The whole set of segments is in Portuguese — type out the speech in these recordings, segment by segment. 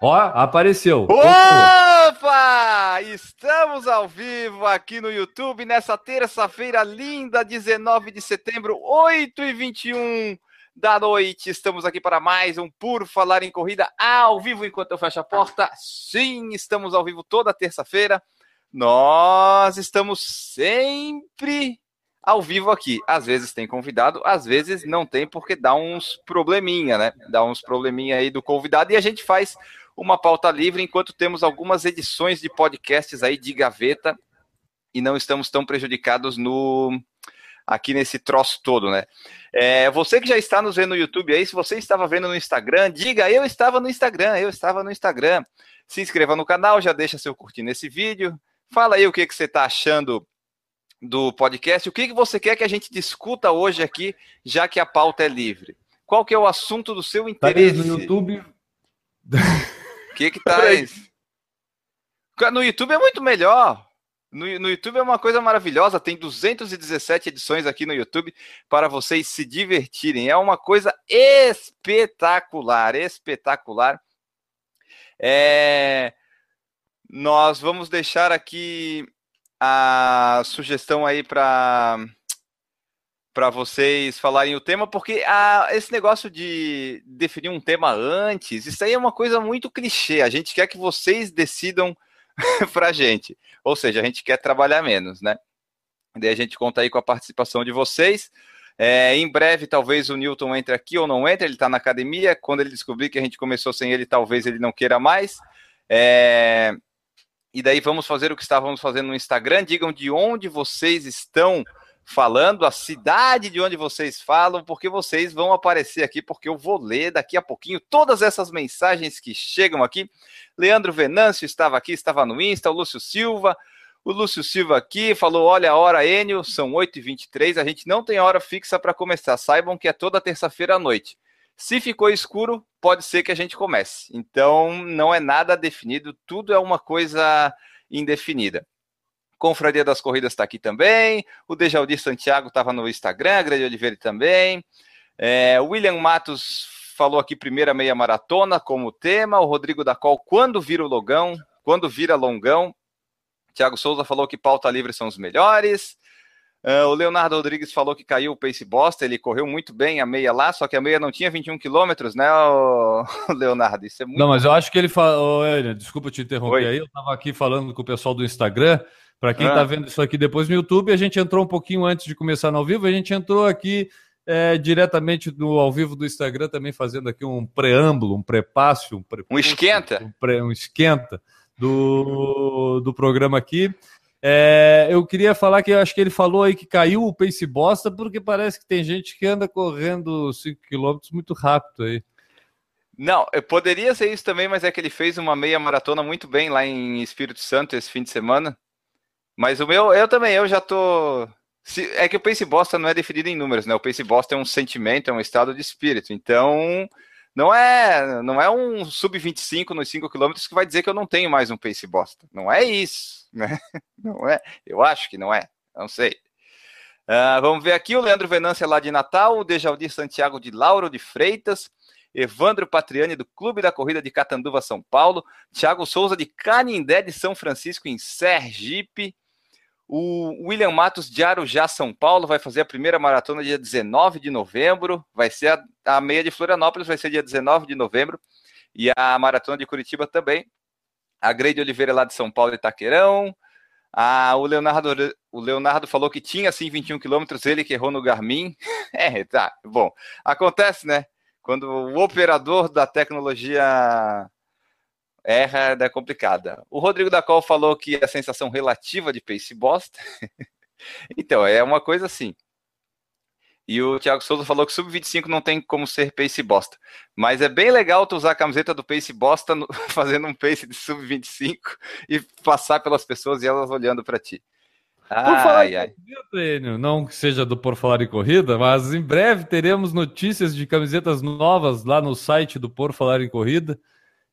Ó, apareceu. Opa! Estamos ao vivo aqui no YouTube nessa terça-feira linda, 19 de setembro, 8 e 21 da noite. Estamos aqui para mais um Por Falar em Corrida ao vivo enquanto eu fecho a porta. Sim, estamos ao vivo toda terça-feira. Nós estamos sempre ao vivo aqui. Às vezes tem convidado, às vezes não tem, porque dá uns probleminha, né? Dá uns probleminha aí do convidado e a gente faz uma pauta livre enquanto temos algumas edições de podcasts aí de gaveta e não estamos tão prejudicados no aqui nesse troço todo, né? É, você que já está nos vendo no YouTube aí, se você estava vendo no Instagram, diga eu estava no Instagram, eu estava no Instagram. Se inscreva no canal, já deixa seu curtir nesse vídeo. Fala aí o que, que você está achando do podcast. O que, que você quer que a gente discuta hoje aqui, já que a pauta é livre? Qual que é o assunto do seu interesse? Tá no YouTube. O que que tá isso? No YouTube é muito melhor. No, no YouTube é uma coisa maravilhosa. Tem 217 edições aqui no YouTube para vocês se divertirem. É uma coisa espetacular, espetacular. É... Nós vamos deixar aqui a sugestão aí para para vocês falarem o tema, porque a, esse negócio de definir um tema antes, isso aí é uma coisa muito clichê. A gente quer que vocês decidam para a gente. Ou seja, a gente quer trabalhar menos, né? Daí a gente conta aí com a participação de vocês. É, em breve, talvez o Newton entre aqui ou não entre, ele está na academia. Quando ele descobrir que a gente começou sem ele, talvez ele não queira mais. É, e daí vamos fazer o que estávamos fazendo no Instagram. Digam de onde vocês estão falando, a cidade de onde vocês falam, porque vocês vão aparecer aqui, porque eu vou ler daqui a pouquinho todas essas mensagens que chegam aqui. Leandro Venâncio estava aqui, estava no Insta, o Lúcio Silva. O Lúcio Silva aqui falou: olha a hora, Enio, são 8h23, a gente não tem hora fixa para começar. Saibam que é toda terça-feira à noite. Se ficou escuro, pode ser que a gente comece. Então, não é nada definido, tudo é uma coisa indefinida. Confraria das Corridas está aqui também. O Dejaldir Santiago estava no Instagram, Grande Oliveira também. É, William Matos falou aqui primeira meia maratona como tema. O Rodrigo da Col, quando vira o logão, quando vira longão. Tiago Souza falou que pauta livre são os melhores. Uh, o Leonardo Rodrigues falou que caiu o pace bosta, ele correu muito bem a meia lá, só que a meia não tinha 21 quilômetros, né, Leonardo? Isso é muito... Não, mas eu acho que ele falou, desculpa te interromper Oi. aí, eu estava aqui falando com o pessoal do Instagram, para quem está ah. vendo isso aqui depois no YouTube, a gente entrou um pouquinho antes de começar no ao vivo, a gente entrou aqui é, diretamente no ao vivo do Instagram, também fazendo aqui um preâmbulo, um prepácio, um, um esquenta, um, pre, um esquenta do, do programa aqui. É, eu queria falar que eu acho que ele falou aí que caiu o pace bosta, porque parece que tem gente que anda correndo 5 km muito rápido aí. Não, poderia ser isso também, mas é que ele fez uma meia maratona muito bem lá em Espírito Santo esse fim de semana. Mas o meu, eu também, eu já tô. É que o pace bosta não é definido em números, né? O pace bosta é um sentimento, é um estado de espírito. Então, não é, não é um sub 25 nos 5 km que vai dizer que eu não tenho mais um pace bosta. Não é isso né? Não é? Eu acho que não é, não sei. Uh, vamos ver aqui o Leandro Venância lá de Natal, o Dejaldir Santiago de Lauro de Freitas, Evandro Patriani do Clube da Corrida de Catanduva, São Paulo, Thiago Souza de Canindé de São Francisco, em Sergipe, o William Matos de Arujá, São Paulo, vai fazer a primeira maratona dia 19 de novembro, vai ser a, a meia de Florianópolis, vai ser dia 19 de novembro, e a maratona de Curitiba também, a Greide Oliveira lá de São Paulo, Itaquerão. Ah, o Leonardo, o Leonardo falou que tinha sim 21 quilômetros, ele que errou no Garmin. é, tá, bom. Acontece, né? Quando o operador da tecnologia erra, é complicada. O Rodrigo da Col falou que a sensação relativa de pace bosta. então, é uma coisa assim. E o Thiago Souza falou que sub-25 não tem como ser pace bosta. Mas é bem legal tu usar a camiseta do pace bosta no, fazendo um pace de sub-25 e passar pelas pessoas e elas olhando para ti. Ai, por falar ai, ai. Corrida, não que seja do Por Falar em Corrida, mas em breve teremos notícias de camisetas novas lá no site do Por Falar em Corrida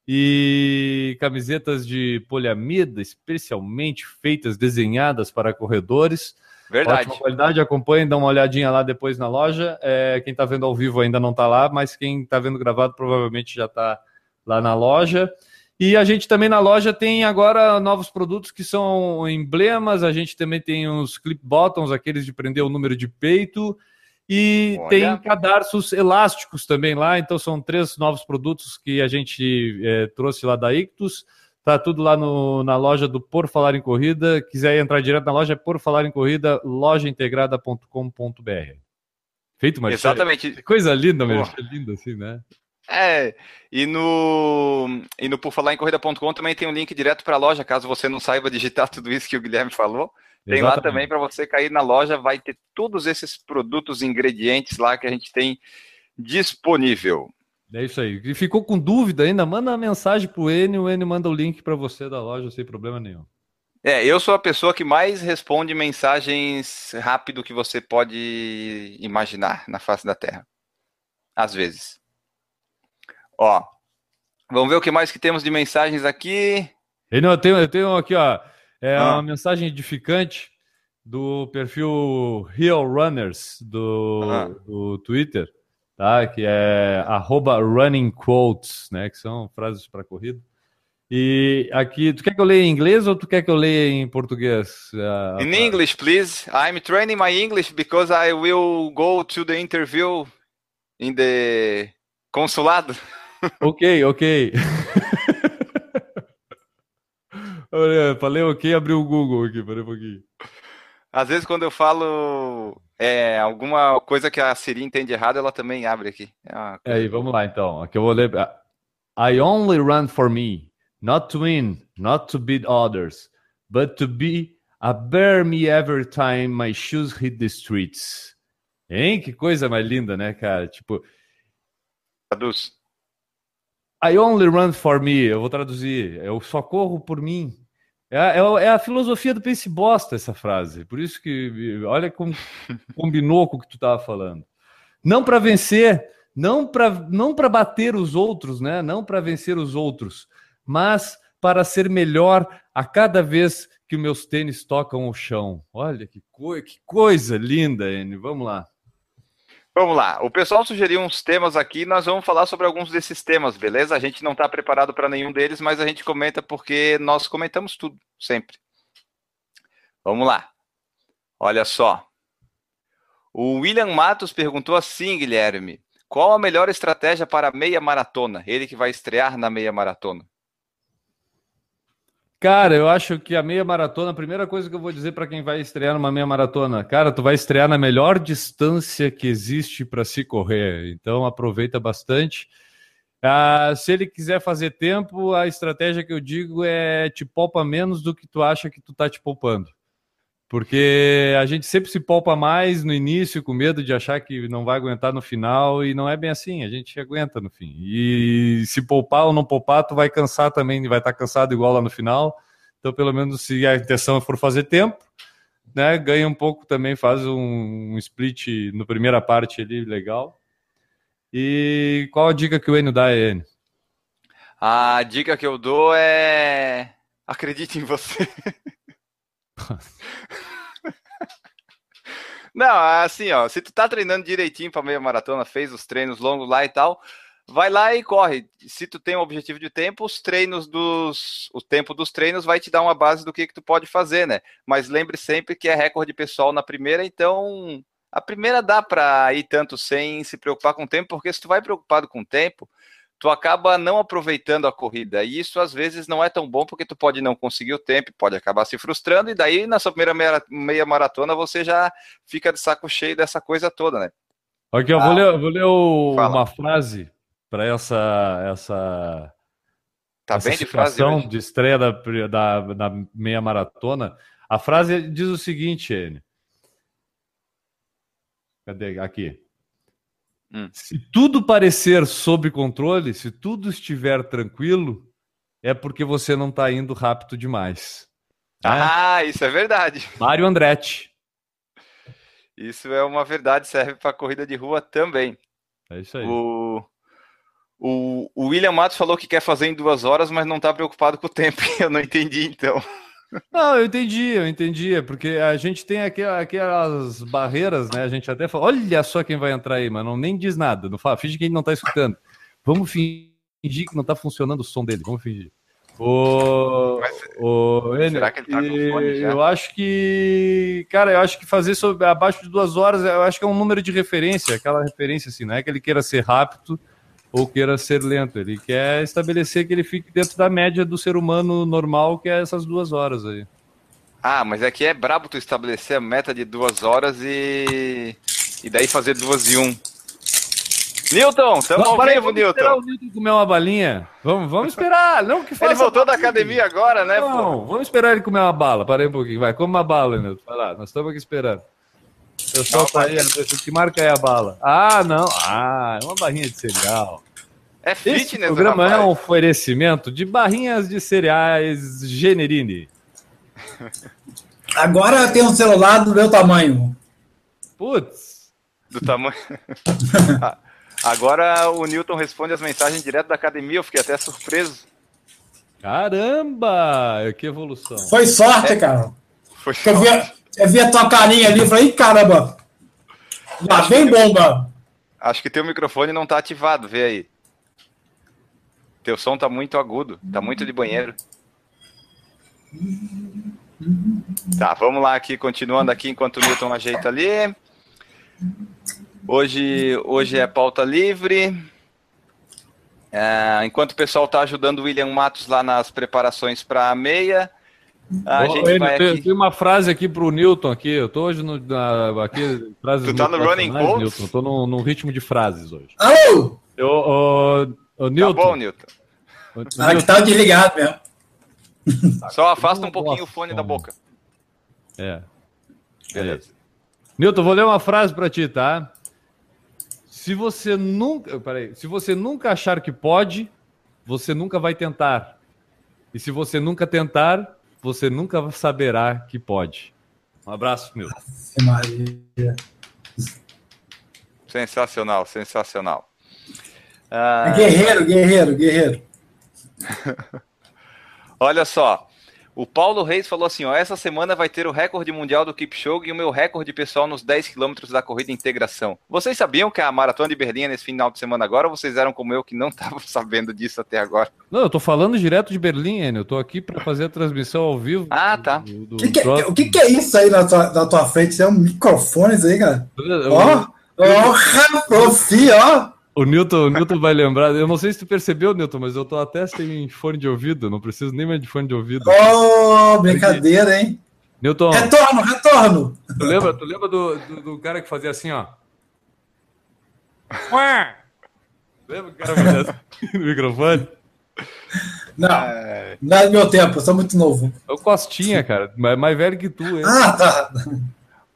e camisetas de poliamida especialmente feitas, desenhadas para corredores. Verdade. Ótima qualidade, acompanhe, dá uma olhadinha lá depois na loja. É, quem está vendo ao vivo ainda não está lá, mas quem está vendo gravado provavelmente já está lá na loja. E a gente também na loja tem agora novos produtos que são emblemas, a gente também tem os clip buttons, aqueles de prender o número de peito, e Olha. tem cadarços elásticos também lá, então são três novos produtos que a gente é, trouxe lá da Ictus. Tá tudo lá no, na loja do Por Falar em Corrida. Quiser entrar direto na loja, é Por Falar em Corrida, lojaintegrada.com.br. Feito, Marcelo. Exatamente. Coisa linda, meu. Linda assim, né? É, e no, e no porfalarencorrida.com também tem um link direto para a loja, caso você não saiba digitar tudo isso que o Guilherme falou. Tem Exatamente. lá também para você cair na loja, vai ter todos esses produtos, ingredientes lá que a gente tem disponível. É isso aí. E ficou com dúvida ainda? Manda uma mensagem pro Enio, o Enio manda o link para você da loja sem problema nenhum. É, eu sou a pessoa que mais responde mensagens rápido que você pode imaginar na face da Terra. Às vezes. Ó, vamos ver o que mais que temos de mensagens aqui. Enio, eu tenho, eu tenho aqui, ó, é ah. uma mensagem edificante do perfil Real Runners do, ah. do Twitter tá? Que é arroba running quotes, né? Que são frases para corrida. E aqui, tu quer que eu leia em inglês ou tu quer que eu leia em português? Uh, in English, please. I'm training my English because I will go to the interview in the consulado. Ok, ok. Falei ok, abri o Google aqui, peraí um pouquinho. Às vezes, quando eu falo é, alguma coisa que a Siri entende errado, ela também abre aqui. É, aí, vamos lá então. Aqui eu vou ler. I only run for me, not to win, not to beat others, but to be a bear me every time my shoes hit the streets. Hein? Que coisa mais linda, né, cara? Tipo. Traduz. I only run for me. Eu vou traduzir. Eu só corro por mim. É, é, é, a filosofia do pense bosta essa frase. Por isso que olha como combinou com o que tu estava falando. Não para vencer, não para não para bater os outros, né? Não para vencer os outros, mas para ser melhor a cada vez que os meus tênis tocam o chão. Olha que, co que coisa linda, N. Vamos lá. Vamos lá. O pessoal sugeriu uns temas aqui, nós vamos falar sobre alguns desses temas, beleza? A gente não está preparado para nenhum deles, mas a gente comenta porque nós comentamos tudo, sempre. Vamos lá. Olha só. O William Matos perguntou assim, Guilherme: qual a melhor estratégia para a meia maratona? Ele que vai estrear na meia maratona. Cara, eu acho que a meia maratona, a primeira coisa que eu vou dizer para quem vai estrear numa meia maratona, cara, tu vai estrear na melhor distância que existe para se correr. Então aproveita bastante. Ah, se ele quiser fazer tempo, a estratégia que eu digo é te poupa menos do que tu acha que tu tá te poupando. Porque a gente sempre se poupa mais no início, com medo de achar que não vai aguentar no final, e não é bem assim, a gente aguenta no fim. E se poupar ou não poupar, tu vai cansar também, vai estar cansado igual lá no final. Então, pelo menos, se a intenção for fazer tempo, né, ganha um pouco também, faz um, um split na primeira parte ali, legal. E qual a dica que o Enio dá, Enio? A dica que eu dou é acredite em você. Não, assim, ó, se tu tá treinando direitinho para meia maratona, fez os treinos longos lá e tal, vai lá e corre. Se tu tem um objetivo de tempo, os treinos dos, o tempo dos treinos vai te dar uma base do que que tu pode fazer, né? Mas lembre sempre que é recorde pessoal na primeira, então a primeira dá para ir tanto sem se preocupar com o tempo, porque se tu vai preocupado com o tempo, tu acaba não aproveitando a corrida. E isso às vezes não é tão bom porque tu pode não conseguir o tempo, pode acabar se frustrando, e daí na sua primeira meia, maratona você já fica de saco cheio dessa coisa toda, né? Aqui, eu ah, vou ler, vou ler o, uma frase para essa essa tá essa bem de frase hoje. de estreia da, da, da meia maratona. A frase diz o seguinte, N. Cadê? Aqui. Hum. Se tudo parecer sob controle, se tudo estiver tranquilo, é porque você não está indo rápido demais. Tá? Ah, isso é verdade. Mário Andretti. Isso é uma verdade, serve para corrida de rua também. É isso aí. O, o, o William Matos falou que quer fazer em duas horas, mas não está preocupado com o tempo. Eu não entendi, então. Não, eu entendi, eu entendi, porque a gente tem aquelas barreiras, né? A gente até fala, olha só quem vai entrar aí, mas não nem diz nada, não fala, finge que ele não tá escutando. Vamos fingir que não tá funcionando o som dele, vamos fingir. O, Mas, o será que ele tá com fone já? Eu acho que, cara, eu acho que fazer sobre, abaixo de duas horas, eu acho que é um número de referência, aquela referência assim, não é que ele queira ser rápido ou queira ser lento, ele quer estabelecer que ele fique dentro da média do ser humano normal, que é essas duas horas aí. Ah, mas é que é brabo tu estabelecer a meta de duas horas e, e daí fazer duas e um. Newton, estamos ao vivo, Newton. Esperar o Newton comer uma balinha. Vamos, vamos esperar. Não que faça Ele voltou da academia agora, né? Não, pô? vamos esperar ele comer uma bala. Parei um pouquinho. Vai, come uma bala, Newton. Vai lá, nós estamos aqui esperando. Pessoal tá aí, que marca aí a bala. Ah, não. Ah, é uma barrinha de cereal. É fitness, Esse programa rapaz. é um oferecimento de barrinhas de cereais Generini. Agora tem um celular do meu tamanho. Putz. Do tamanho. Agora o Newton responde as mensagens direto da academia, eu fiquei até surpreso. Caramba! Que evolução. Foi sorte, é. cara. Foi sorte. Eu, vi, eu vi a tua carinha ali e falei, caramba! Já vem bomba! Acho que teu microfone não tá ativado, vê aí. Teu som tá muito agudo, tá muito de banheiro. Tá, vamos lá aqui, continuando aqui enquanto o Newton ajeita ali. Hoje, hoje é pauta livre. É, enquanto o pessoal está ajudando o William Matos lá nas preparações para a meia, a oh, gente ele, vai tem, aqui... tem uma frase aqui para o Newton aqui. Eu tô hoje no, na, aqui frases Tu tá no running quotes? Newton, tô no, no, ritmo de frases hoje. Alô! Eu, o, o Newton. Tá bom, Newton. Ah, que tá desligado mesmo. Só afasta um pouquinho o fone da boca. É. Beleza. Newton, vou ler uma frase para ti, tá? Se você nunca, peraí, se você nunca achar que pode, você nunca vai tentar. E se você nunca tentar, você nunca saberá que pode. Um abraço, meu. Maria. Sensacional, sensacional. Ah... Guerreiro, guerreiro, guerreiro. Olha só, o Paulo Reis falou assim: ó, essa semana vai ter o recorde mundial do Kipchoge e o meu recorde pessoal nos 10 quilômetros da corrida integração. Vocês sabiam que a maratona de Berlim é nesse final de semana agora ou vocês eram como eu que não estavam sabendo disso até agora? Não, eu tô falando direto de Berlim, Enio. Eu tô aqui para fazer a transmissão ao vivo. Ah, tá. Do, do, que que é, o que, que, é isso aí na tua, na tua frente? Isso é um microfone aí, cara? Ó, ó, profi, ó. O Newton, o Newton vai lembrar. Eu não sei se tu percebeu, Newton, mas eu tô até sem fone de ouvido. Não preciso nem mais de fone de ouvido. Oh, brincadeira, hein? Newton. Retorno, retorno! Tu lembra, tu lembra do, do, do cara que fazia assim, ó? lembra que o cara fazia assim no microfone? Não, não é meu tempo, eu sou muito novo. É o Costinha, cara, mais, mais velho que tu. Hein? Ah, tá.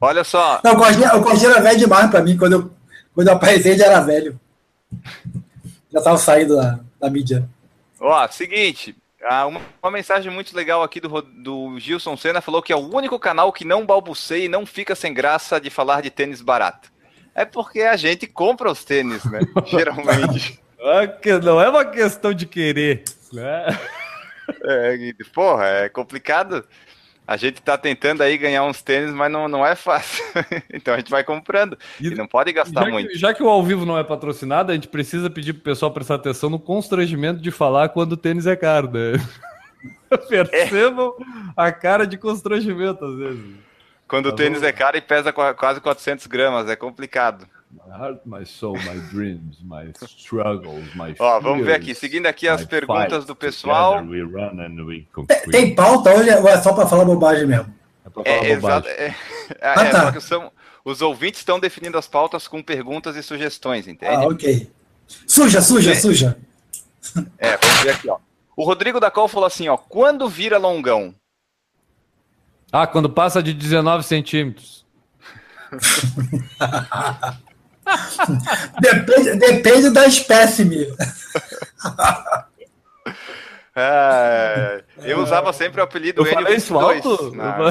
Olha só. Não, o Costinha, o Costinha era velho demais pra mim. Quando eu, quando eu apareci, ele era velho. Já tava saindo da, da mídia. Ó, seguinte, uma, uma, mensagem muito legal aqui do, do Gilson Senna falou que é o único canal que não balbuceia e não fica sem graça de falar de tênis barato. É porque a gente compra os tênis, né? Geralmente. É não é uma questão de querer, né? É, porra, é complicado a gente está tentando aí ganhar uns tênis, mas não, não é fácil. então a gente vai comprando e, e não pode gastar já muito. Que, já que o ao vivo não é patrocinado, a gente precisa pedir para o pessoal prestar atenção no constrangimento de falar quando o tênis é caro, né? Percebam é. a cara de constrangimento às vezes. Quando tá o tênis bom? é caro e pesa quase 400 gramas, é complicado. My heart, my soul, my dreams, my struggles, my Ó, vamos ver aqui. Seguindo aqui as perguntas do pessoal. Tem pauta hoje é só para falar bobagem mesmo? É, é exato. É, é, ah, é, tá. são, os ouvintes estão definindo as pautas com perguntas e sugestões, entende? Ah, ok. Suja, suja, suja. É, vamos ver aqui, ó. O Rodrigo da Col falou assim, ó. Quando vira longão? Ah, quando passa de 19 centímetros. depende, depende da espécie, É, eu usava sempre o apelido eu falei isso alto? Não,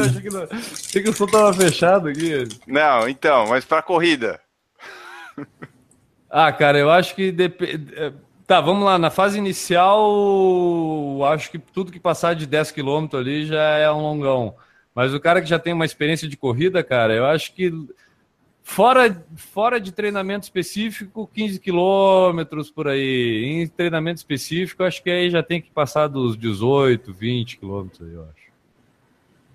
achei, que não, achei que o som tava fechado aqui. Não, então, mas para corrida. Ah, cara, eu acho que depende. É, tá, vamos lá. Na fase inicial, acho que tudo que passar de 10 km ali já é um longão. Mas o cara que já tem uma experiência de corrida, cara, eu acho que Fora, fora de treinamento específico, 15 quilômetros por aí. Em treinamento específico, acho que aí já tem que passar dos 18, 20 quilômetros, eu acho.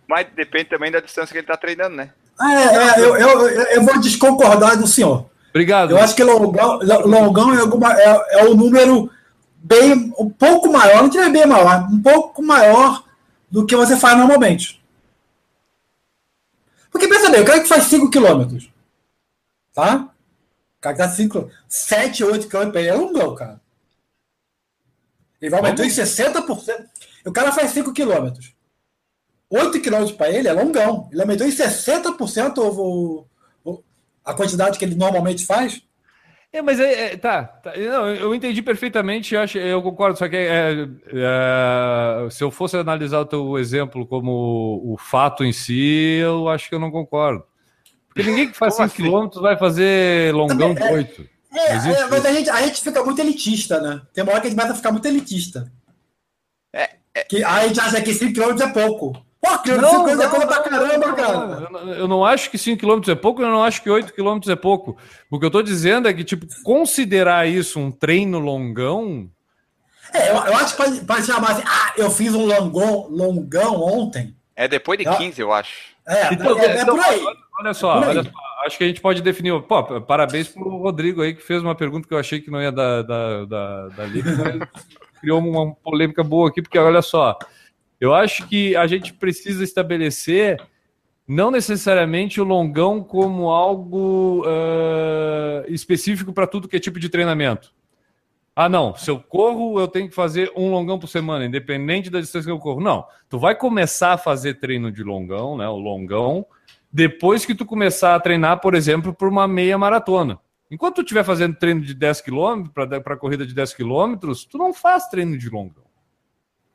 Mas depende também da distância que ele está treinando, né? É, é eu, eu, eu, vou desconcordar do senhor. Obrigado. Eu acho que longão, longão é, alguma, é, é o número bem, um pouco maior, não tiver bem maior, um pouco maior do que você faz normalmente. Porque pensa bem, o cara que faz 5 km, tá? O cara dá 5 7, 8 km ele é longão, cara. Ele vai aumentar em 60%. O cara faz 5 km. 8 km para ele é longão. Ele aumentou em 60% o, o, a quantidade que ele normalmente faz. É, mas é, é tá, tá, Não, eu entendi perfeitamente, eu, acho, eu concordo, só que é, é, se eu fosse analisar o teu exemplo como o fato em si, eu acho que eu não concordo. Porque ninguém que faz 5 assim? km vai fazer longão de 8. É, é, é, mas a gente, a gente fica muito elitista, né? Tem uma hora que a gente vai ficar muito elitista. É, é. Que, aí a gente acha que 5 km é pouco. Pô, quilômetro não, 5 é coisa pra caramba, cara. Eu, eu não acho que 5 km é pouco, eu não acho que 8 km é pouco. O que eu tô dizendo é que, tipo, considerar isso um treino longão. É, eu, eu acho que pode, chamar assim, ah, eu fiz um longão, longão ontem. É depois de 15, eu acho. É, então, é, é então, por aí. Olha só, olha só, acho que a gente pode definir. Pô, parabéns pro Rodrigo aí, que fez uma pergunta que eu achei que não ia dar, da, da, da mas criou uma polêmica boa aqui, porque olha só. Eu acho que a gente precisa estabelecer não necessariamente o longão como algo uh, específico para tudo que é tipo de treinamento. Ah, não, se eu corro, eu tenho que fazer um longão por semana, independente da distância que eu corro. Não, tu vai começar a fazer treino de longão, né, o longão, depois que tu começar a treinar, por exemplo, por uma meia maratona. Enquanto tu estiver fazendo treino de 10 km, para corrida de 10 km, tu não faz treino de longão.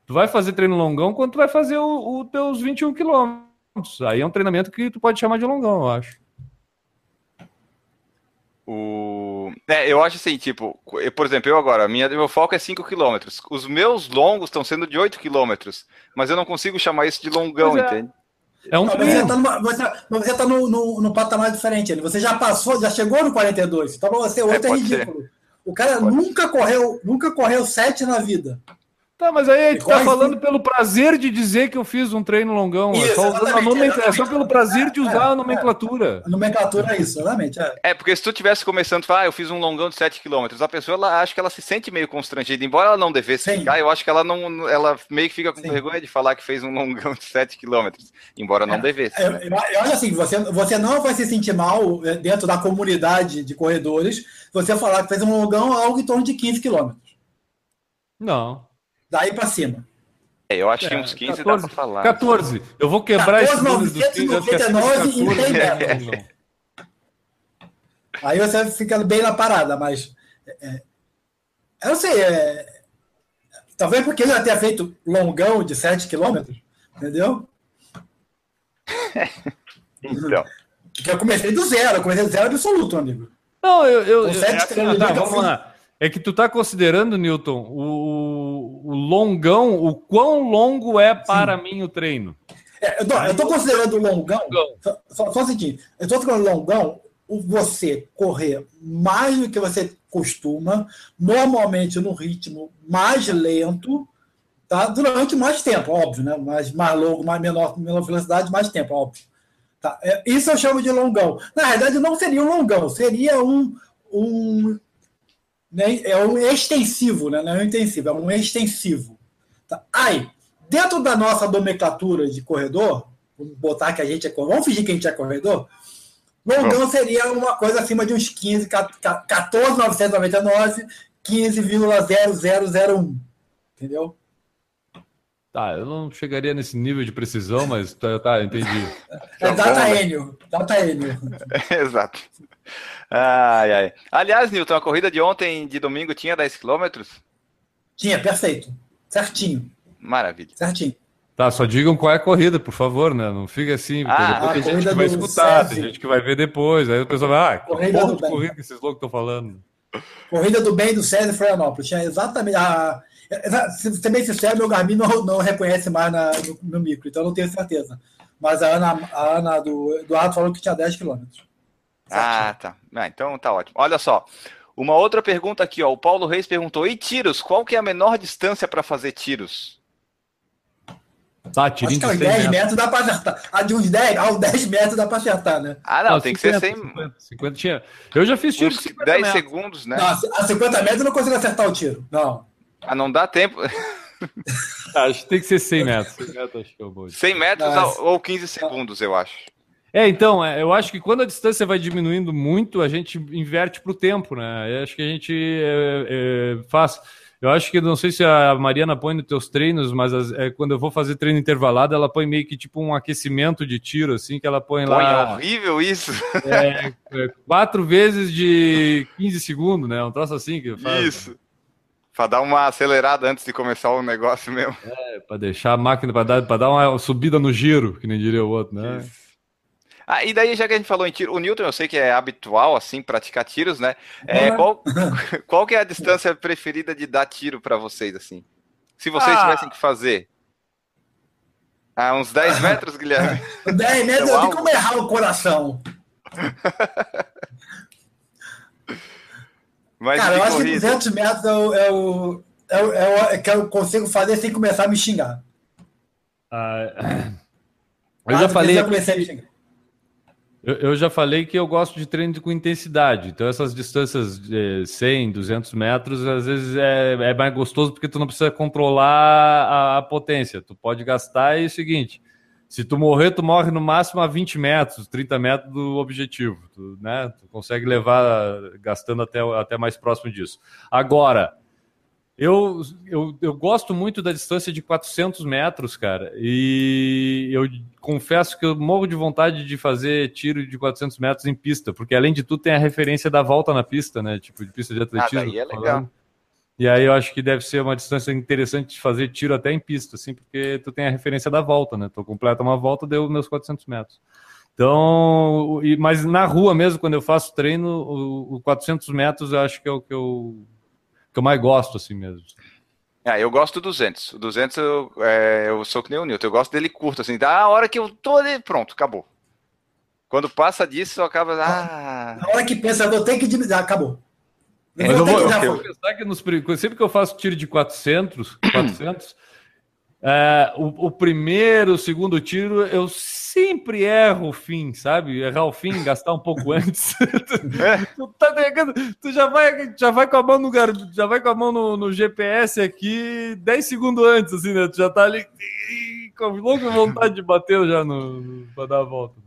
Tu vai fazer treino longão quando tu vai fazer os teus 21 quilômetros. Aí é um treinamento que tu pode chamar de longão, eu acho. O... É, eu acho assim, tipo, eu, por exemplo, eu agora, minha, meu foco é 5 km. Os meus longos estão sendo de 8 km, mas eu não consigo chamar isso de longão, é. entende? É um você está você, você tá no, no, no, patamar diferente. Você já passou, já chegou no 42. Então, você 8 é, é ridículo. Ser. O cara pode nunca ser. correu, nunca correu 7 na vida. Tá, mas aí tu tá falando pelo prazer de dizer que eu fiz um treino longão. Isso, é, só é só pelo prazer de usar é, a nomenclatura. A nomenclatura é isso, exatamente. É. é, porque se tu tivesse começando a falar, ah, eu fiz um longão de 7 km, a pessoa ela acha que ela se sente meio constrangida, embora ela não devesse Sim. ficar, eu acho que ela não ela meio que fica com Sim. vergonha de falar que fez um longão de 7 km, embora não é, devesse. Eu, eu, eu, acho assim, você, você não vai se sentir mal é, dentro da comunidade de corredores você falar que fez um longão algo em torno de 15 km. Não. Daí para cima. É, eu acho que uns 15 14, dá para falar. 14. Eu vou quebrar 14, esse número dos 15. 14, e tem Aí você fica bem na parada, mas. É, eu não sei. É, talvez porque ele já tenha feito longão de 7 km, entendeu? então. Porque eu comecei do zero, eu comecei do zero absoluto, amigo. Não, eu. eu, eu é, tá, vamos lá. É que tu tá considerando, Newton, o, o longão, o quão longo é para Sim. mim o treino. É, eu, tô, eu tô considerando o longão. Só, só, só o seguinte, eu tô considerando longão você correr mais do que você costuma, normalmente no ritmo mais lento, tá? Durante mais tempo, óbvio, né? Mais, mais longo, mais menor, menor velocidade, mais tempo, óbvio. Tá? É, isso eu chamo de longão. Na verdade, não seria um longão, seria um, um é um extensivo, né? não é um intensivo, é um extensivo. Tá? Aí, dentro da nossa nomenclatura de corredor, vamos botar que a gente é vamos fingir que a gente é corredor, longão seria uma coisa acima de uns 15, 14,999, 15,0001. Entendeu? Tá, eu não chegaria nesse nível de precisão, mas tá, tá entendi. É data Enio. Data Enio. Exato. Ai, ai. Aliás, Nilton, a corrida de ontem, de domingo, tinha 10 km? Tinha, perfeito. Certinho. Maravilha. Certinho. Tá, só digam qual é a corrida, por favor, né? Não fica assim, porque ah, depois tem gente que vai escutar, tem gente que vai ver depois. Aí o pessoal vai, ah, corrida do corrida que esses loucos estão falando. Corrida do bem do César Florianópolis. Tinha exatamente. A, ser bem sincero, meu Garmin não, não reconhece mais na, no, no micro, então não tenho certeza. Mas a Ana, a Ana do Eduardo falou que tinha 10 quilômetros. Ah, tá. Ah, então tá ótimo. Olha só. Uma outra pergunta aqui, ó. O Paulo Reis perguntou: e tiros? Qual que é a menor distância para fazer tiros? Tá, Acho que aos 10 metros. metros dá para acertar. A de uns 10, aos 10 metros dá para acertar, né? Ah, não, não tem 50, que ser 100. 50, 50 tinha. Eu já fiz tiros. 10 metros. segundos, né? Não, a 50 metros eu não consigo acertar o tiro. Não. Ah, não dá tempo. acho que tem que ser 100 metros. 100 metros, acho que é bom. 100 metros Nossa. ou 15 segundos, eu acho. É, então, é, eu acho que quando a distância vai diminuindo muito, a gente inverte para o tempo, né? Eu acho que a gente é, é, faz. Eu acho que não sei se a Mariana põe nos teus treinos, mas as, é, quando eu vou fazer treino intervalado, ela põe meio que tipo um aquecimento de tiro, assim, que ela põe, põe lá. É horrível isso! É, é, quatro vezes de 15 segundos, né? Um troço assim que faz. Isso. Para dar uma acelerada antes de começar o negócio mesmo. É, para deixar a máquina, para dar, dar uma subida no giro, que nem diria o outro, né? Isso. Ah, e daí, já que a gente falou em tiro, o Newton eu sei que é habitual, assim, praticar tiros, né? É, qual, qual que é a distância preferida de dar tiro para vocês, assim? Se vocês ah. tivessem que fazer. Ah, uns 10 metros, Guilherme? 10 metros, eu tenho como errar o coração. Mas Cara, eu acho corrida. que 200 metros é o, é, o, é, o, é o que eu consigo fazer sem começar a me xingar. Ah, eu já falei. Eu comecei a me xingar. Eu, eu, já falei que eu gosto de treino com intensidade. Então, essas distâncias de 100, 200 metros, às vezes é, é mais gostoso porque tu não precisa controlar a, a, potência. Tu pode gastar e é o seguinte: se tu morrer, tu morre no máximo a 20 metros, 30 metros do objetivo. Tu, né? tu consegue levar gastando até, até mais próximo disso. Agora, eu, eu, eu gosto muito da distância de 400 metros, cara, e eu confesso que eu morro de vontade de fazer tiro de 400 metros em pista, porque além de tudo tem a referência da volta na pista, né? Tipo, de pista de atletismo. Ah, daí é legal. E aí eu acho que deve ser uma distância interessante de fazer tiro até em pista, assim, porque tu tem a referência da volta, né? Tu completa uma volta, deu meus 400 metros. Então, mas na rua mesmo, quando eu faço treino, o, o 400 metros eu acho que é o que eu que eu mais gosto, assim mesmo. Ah, eu gosto do 200. O 200 eu, é, eu sou que nem o Newton. Eu gosto dele curto, assim. Da hora que eu tô ali, pronto, acabou. Quando passa disso, acaba. Ah... Na hora que pensa, vou ter que diminuir, acabou. Mas eu vou, eu vou pensar que nos, sempre que eu faço tiro de 400, 400 é, o, o, primeiro, o segundo tiro, eu sempre erro o fim, sabe? Errar o fim, gastar um pouco antes. tu, tá pegando, tu já vai, já vai com a mão no já vai com a mão no, no, GPS aqui 10 segundos antes, assim, né? Tu já tá ali com louca vontade de bater já no, no, pra dar a volta.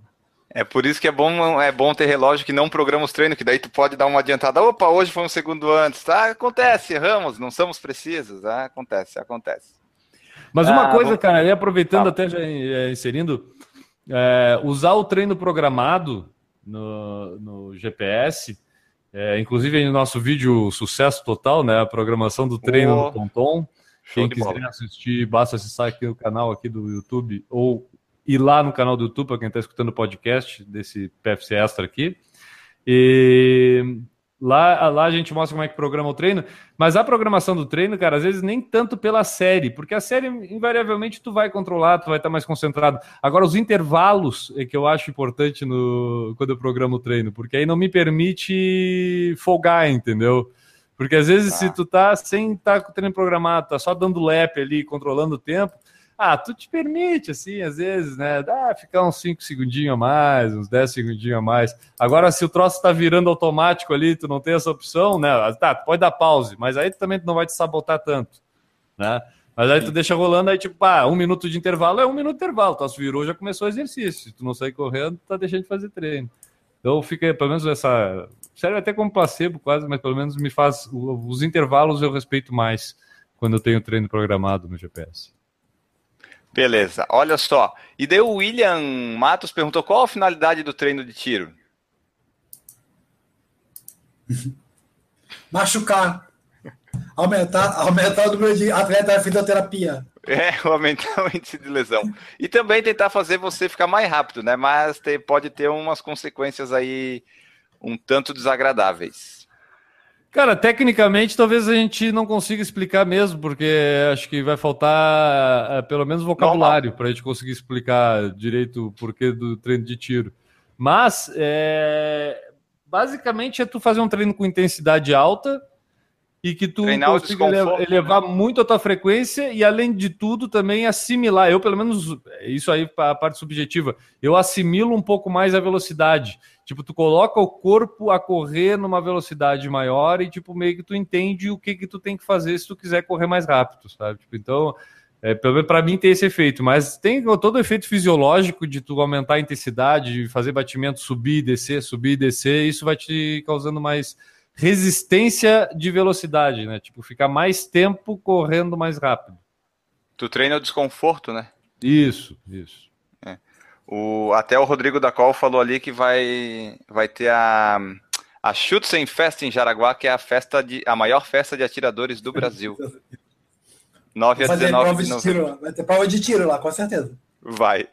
É por isso que é bom, é bom ter relógio que não programa os treinos, que daí tu pode dar uma adiantada. Opa, hoje foi um segundo antes. Tá, acontece, erramos, não somos precisos. Ah, acontece, acontece. Mas uma ah, coisa, vou... cara, aproveitando ah. até já é, inserindo, é, usar o treino programado no, no GPS, é, inclusive no nosso vídeo Sucesso Total, né? A programação do treino oh. no Tonton. Quem quiser bola. assistir, basta acessar aqui o canal aqui do YouTube ou ir lá no canal do YouTube para quem está escutando o podcast desse PFC Extra aqui. E Lá, lá a gente mostra como é que programa o treino, mas a programação do treino, cara, às vezes nem tanto pela série, porque a série, invariavelmente, tu vai controlar, tu vai estar mais concentrado. Agora, os intervalos é que eu acho importante no, quando eu programo o treino, porque aí não me permite folgar, entendeu? Porque às vezes, se tu tá sem estar tá com o treino programado, tá só dando lap ali, controlando o tempo, ah, tu te permite, assim, às vezes, né? Dá ficar uns 5 segundinhos a mais, uns 10 segundinhos a mais. Agora, se o troço tá virando automático ali, tu não tem essa opção, né? Tá, tu pode dar pause, mas aí tu também não vai te sabotar tanto, né? Mas aí tu deixa rolando, aí tipo, ah, um minuto de intervalo é um minuto de intervalo. Tu virou, já começou o exercício. Se tu não sair correndo, tá deixando de fazer treino. Então fica, pelo menos essa. Serve até como placebo quase, mas pelo menos me faz. Os intervalos eu respeito mais quando eu tenho treino programado no GPS. Beleza, olha só. E daí o William Matos perguntou qual a finalidade do treino de tiro? Machucar. Aumentar, aumentar o número de atleta da fisioterapia. É, aumentar o índice de lesão. E também tentar fazer você ficar mais rápido, né? Mas ter, pode ter umas consequências aí um tanto desagradáveis. Cara, tecnicamente talvez a gente não consiga explicar mesmo, porque acho que vai faltar é, pelo menos vocabulário para a gente conseguir explicar direito o porquê do treino de tiro. Mas é, basicamente é tu fazer um treino com intensidade alta e que tu Treinar consiga elevar, elevar né? muito a tua frequência e, além de tudo, também assimilar. Eu, pelo menos, isso aí a parte subjetiva, eu assimilo um pouco mais a velocidade. Tipo, tu coloca o corpo a correr numa velocidade maior e, tipo, meio que tu entende o que que tu tem que fazer se tu quiser correr mais rápido, sabe? Tipo, então, é, pelo menos para mim tem esse efeito, mas tem todo o efeito fisiológico de tu aumentar a intensidade, de fazer batimento subir, descer, subir, descer, isso vai te causando mais resistência de velocidade, né? Tipo, ficar mais tempo correndo mais rápido. Tu treina o desconforto, né? Isso, isso. O, até o Rodrigo da Col falou ali que vai, vai ter a, a Schützen Festa em Jaraguá, que é a festa de a maior festa de atiradores do Brasil. 9 a 19 de novembro. Vai ter prova de tiro lá, com certeza. Vai.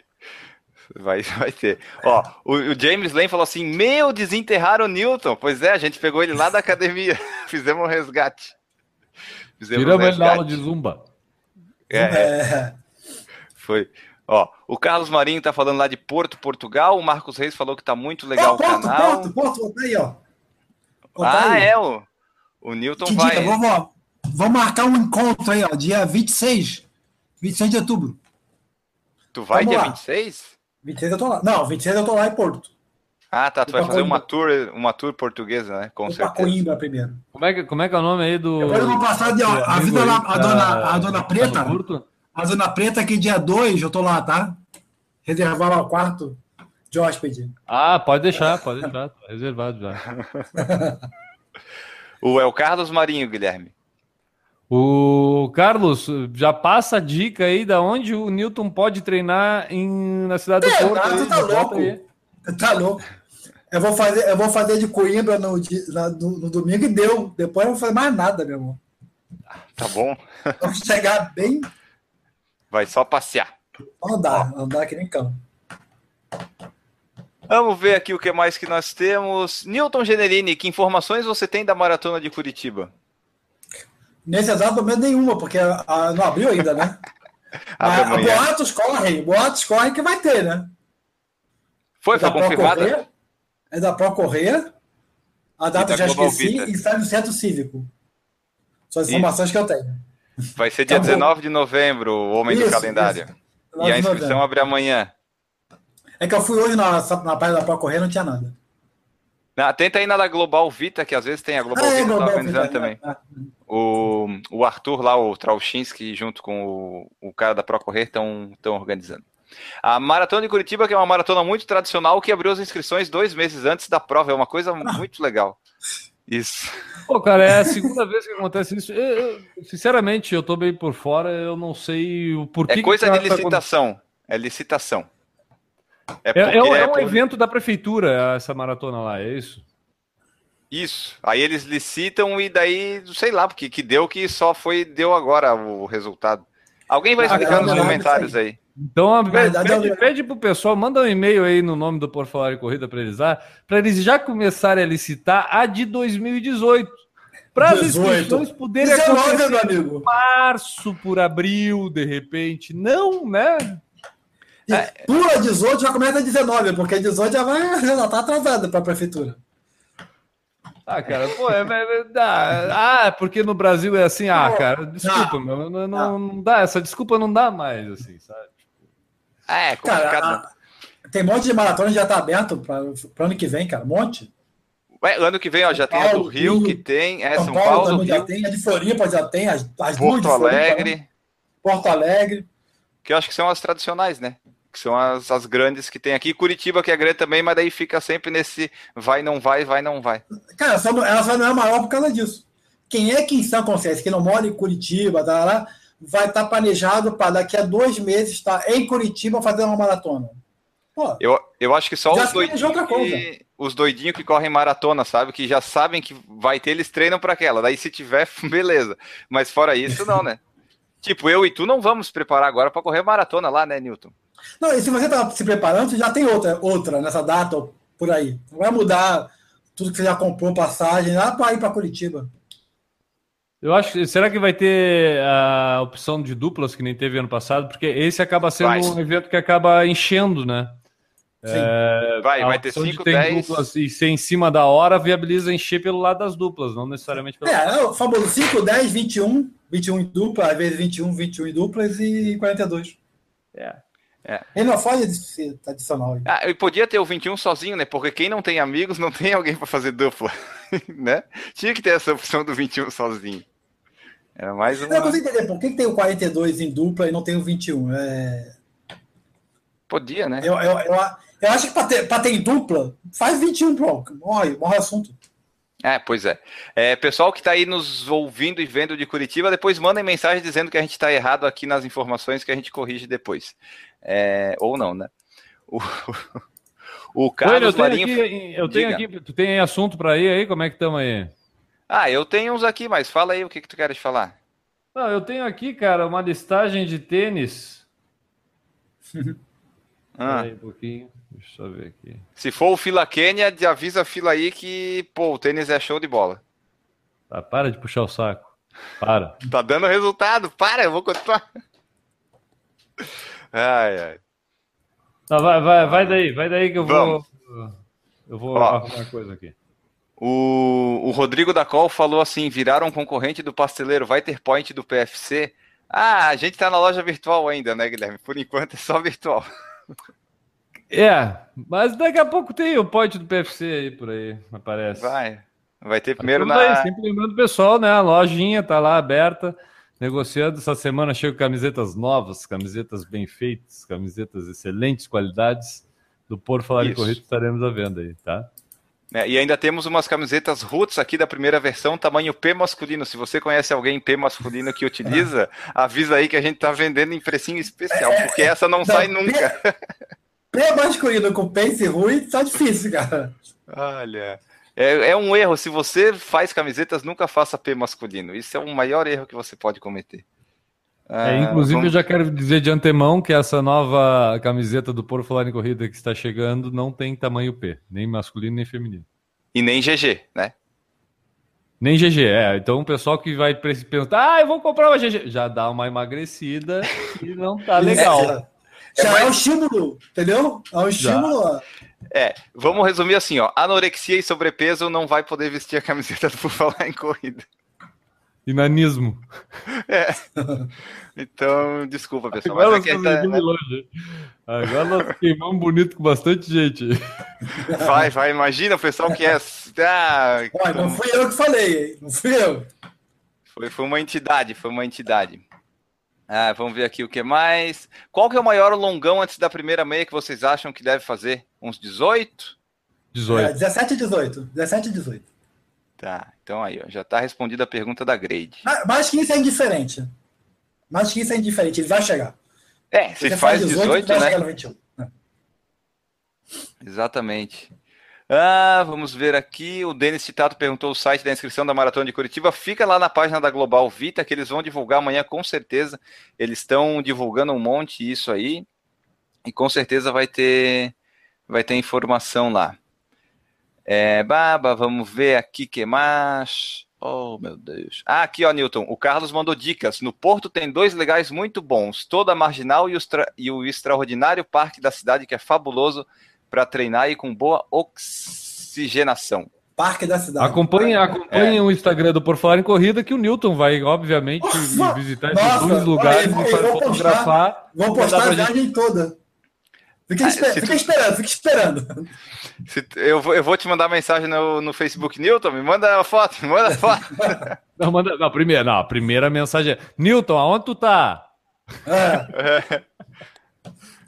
Vai, vai ter. Ó, o, o, James Lane falou assim: Meu, desenterraram o Newton. Pois é, a gente pegou ele lá da academia. Fizemos um resgate. Fizemos Tiramos um resgate. ele aula de zumba. É, é. Foi. Ó, o Carlos Marinho tá falando lá de Porto, Portugal. O Marcos Reis falou que tá muito legal oh, Porto, o canal. Porto, Porto, Porto, aí, ó. ah, aí. é, o, o Newton que vai. Dia? Vamos, vamos marcar um encontro aí, ó, dia 26. 26 de outubro. Tu vai vamos dia lá. 26? 26 eu tô lá. Não, 26 eu tô lá em Porto. Ah, tá. Tu vai fazer uma tour, uma tour portuguesa, né? Com certeza. Coimbra primeiro. Como é, que, como é que é o nome aí do. Eu vou passar de, ó, a vida lá, a dona, a dona Preta. A dona Preta, que dia 2 eu tô lá, tá? Reservar lá o quarto de hóspede. Ah, pode deixar, pode deixar. Tá reservado já. o é o Carlos Marinho, Guilherme. O Carlos, já passa a dica aí da onde o Newton pode treinar em, na cidade é, do Porto. Aí, tá louco. Tá louco. Eu vou fazer, eu vou fazer de Coimbra no, no, no, domingo e deu. Depois eu não vou fazer mais nada, meu irmão. Tá bom. Vamos chegar bem. Vai só passear. Andar, andar que nem cão. Vamos ver aqui o que mais que nós temos. Newton Generini, que informações você tem da maratona de Curitiba? Nesse exato momento nenhuma, porque a, a, não abriu ainda, né? Mas, boatos correm, boatos correm que vai ter, né? Foi, foi confirmada? É da Pro Correia. A data já esqueci e sai do centro cívico. São as informações que eu tenho. Vai ser dia tá 19 de novembro, o Homem isso, do Calendário. Isso. E a inscrição abre amanhã. É que eu fui hoje na, na página da Pro Correia não tinha nada. Não, tenta ir na da Global Vita, que às vezes tem a Global ah, é, Vita é, organizando Vita, também. É, é. O, o Arthur lá, o Trauchinski, junto com o, o cara da Procorrer, estão organizando. A Maratona de Curitiba, que é uma maratona muito tradicional, que abriu as inscrições dois meses antes da prova. É uma coisa ah. muito legal. Isso. Pô, cara, é a segunda vez que acontece isso. Eu, eu, sinceramente, eu tô bem por fora, eu não sei o porquê. É coisa de licitação. É licitação. É, é, é, é um por... evento da prefeitura, essa maratona lá, é isso? Isso. Aí eles licitam e daí, sei lá, porque que deu que só foi, deu agora o resultado. Alguém vai explicar nos comentários aí. Então, verdade, pede, é pede pro pessoal, manda um e-mail aí no nome do Por Falar em Corrida para eles lá, para eles já começarem a licitar a de 2018. Para as inscrições poderem acontecer em março por abril, de repente. Não, né? É, pula 18 já começa a 19, porque 18 já vai já tá atrasado para a prefeitura. Ah, cara, pô, é, é, é, ah, porque no Brasil é assim, ah, cara, desculpa, não, não, não, não, dá, essa desculpa não dá mais, assim, sabe? É, cara, tem um monte de maratona que já tá aberto para o ano que vem, cara, um monte. Ué, ano que vem, ó, já São tem Paulo, a do Rio, Rio, que tem, é São, São Paulo, Paulo Rio, já tem, a de Floripa já tem, as, as Porto Alegre. Floripa, Porto Alegre. Que eu acho que são as tradicionais, né? que são as, as grandes que tem aqui. Curitiba, que é grande também, mas daí fica sempre nesse vai, não vai, vai, não vai. Cara, só, ela só não é maior por causa disso. Quem é que em São Consciência, que não mora em Curitiba, tá lá, vai estar tá planejado para daqui a dois meses estar em Curitiba fazendo uma maratona? Pô, eu, eu acho que só os doidinhos, que, os doidinhos que correm maratona, sabe? Que já sabem que vai ter, eles treinam para aquela. Daí se tiver, beleza. Mas fora isso, não, né? tipo, eu e tu não vamos preparar agora para correr maratona lá, né, Newton? Não, e se você está se preparando, já tem outra, outra nessa data por aí. Não vai mudar tudo que você já comprou, passagem, lá para ir para Curitiba. Eu acho que será que vai ter a opção de duplas que nem teve ano passado? Porque esse acaba sendo vai. um evento que acaba enchendo, né? É, vai, vai ter 5, 10. Duplas, e ser em cima da hora viabiliza encher pelo lado das duplas, não necessariamente pelo É, o famoso 5, 10, 21, 21 em dupla, às vezes 21, 21 em duplas e 42. É. É. Ele não pode ser tradicional. Ah, eu podia ter o 21 sozinho, né? Porque quem não tem amigos não tem alguém para fazer dupla, né? Tinha que ter essa opção do 21 sozinho. Era mais uma... Eu não consigo entender por que, que tem o 42 em dupla e não tem o 21. É... Podia, né? Eu, eu, eu, eu acho que para ter, ter em dupla, faz 21, pronto. Morre, morre o assunto. É, pois é. é pessoal que está aí nos ouvindo e vendo de Curitiba, depois mandem mensagem dizendo que a gente está errado aqui nas informações que a gente corrige depois. É, ou não, né? O, o Carlos eu Marinho. Aqui, eu tenho Diga. aqui, tu tem assunto para ir aí? Como é que estamos aí? Ah, eu tenho uns aqui, mas fala aí o que, que tu queres falar. Não, eu tenho aqui, cara, uma listagem de tênis. ah. Aí um pouquinho. Deixa eu ver aqui. Se for o Fila Quênia, avisa a fila aí que, pô, o tênis é show de bola. Tá, para de puxar o saco. Para. tá dando resultado. Para, eu vou continuar. Ai, ai. Não, vai, vai, vai daí, vai daí que eu Vamos. vou. Eu vou Ó, arrumar coisa aqui. O, o Rodrigo da Col falou assim: viraram um concorrente do pasteleiro, vai ter point do PFC. Ah, a gente tá na loja virtual ainda, né, Guilherme? Por enquanto é só virtual. É, mas daqui a pouco tem o point do PFC aí por aí, aparece. Vai. Vai ter primeiro na. Aí, sempre lembrando o pessoal, né? A lojinha tá lá aberta, negociando. Essa semana chegam camisetas novas, camisetas bem feitas, camisetas excelentes qualidades. Do Por Falar Isso. em Corrida estaremos à venda aí, tá? É, e ainda temos umas camisetas roots aqui da primeira versão, tamanho P masculino. Se você conhece alguém P masculino que utiliza, avisa aí que a gente tá vendendo em precinho especial, porque essa não, não sai nunca. P masculino com pace ruim, tá difícil, cara. Olha. É, é, um erro. Se você faz camisetas, nunca faça P masculino. Isso é o maior erro que você pode cometer. Ah, é, inclusive, vamos... eu já quero dizer de antemão que essa nova camiseta do Por Falar em Corrida que está chegando não tem tamanho P, nem masculino nem feminino. E nem GG, né? Nem GG, é. Então o pessoal que vai pensar, ah, eu vou comprar uma GG, já dá uma emagrecida e não tá legal. É, já é, é um estímulo, entendeu? É um estímulo. É, vamos resumir assim, ó. Anorexia e sobrepeso não vai poder vestir a camiseta do Por Falar em Corrida. E nanismo. É. Então, desculpa, pessoal. Agora, mas é tá... longe. Agora nós queimamos bonito com bastante gente. Vai, vai, imagina o pessoal que é. Ah, não fui eu que falei, não fui eu. Foi, foi uma entidade, foi uma entidade. Ah, vamos ver aqui o que mais. Qual que é o maior longão antes da primeira meia que vocês acham que deve fazer? Uns 18? 18. É, 17 e 18. 17 e 18. Tá, então aí, ó, já está respondida a pergunta da Grade. Mais que isso é indiferente. Mais que isso é indiferente, ele vai chegar. É, se Você faz 18, 18 né? 21. É. Exatamente. Ah, vamos ver aqui. O Denis Citato perguntou o site da inscrição da Maratona de Curitiba. Fica lá na página da Global Vita, que eles vão divulgar amanhã, com certeza. Eles estão divulgando um monte isso aí. E com certeza vai ter, vai ter informação lá. É, Baba, vamos ver aqui que mais. Oh, meu Deus. Ah, aqui, ó, Newton. O Carlos mandou dicas. No Porto tem dois legais muito bons: toda a marginal e e o extraordinário parque da cidade, que é fabuloso para treinar e com boa oxigenação. Parque da cidade. Acompanhe, acompanhe é. o Instagram do Por Falar em Corrida, que o Newton vai, obviamente, Nossa, visitar esses dois lugares e vai fotografar. Vou postar a viagem toda. Fica, ah, esper fica tu... esperando, fica esperando. Se, eu, vou, eu vou te mandar mensagem no, no Facebook, Newton, me manda a foto, me manda a foto. não, manda, não, primeira, não, a primeira mensagem é, Newton, aonde tu tá? É.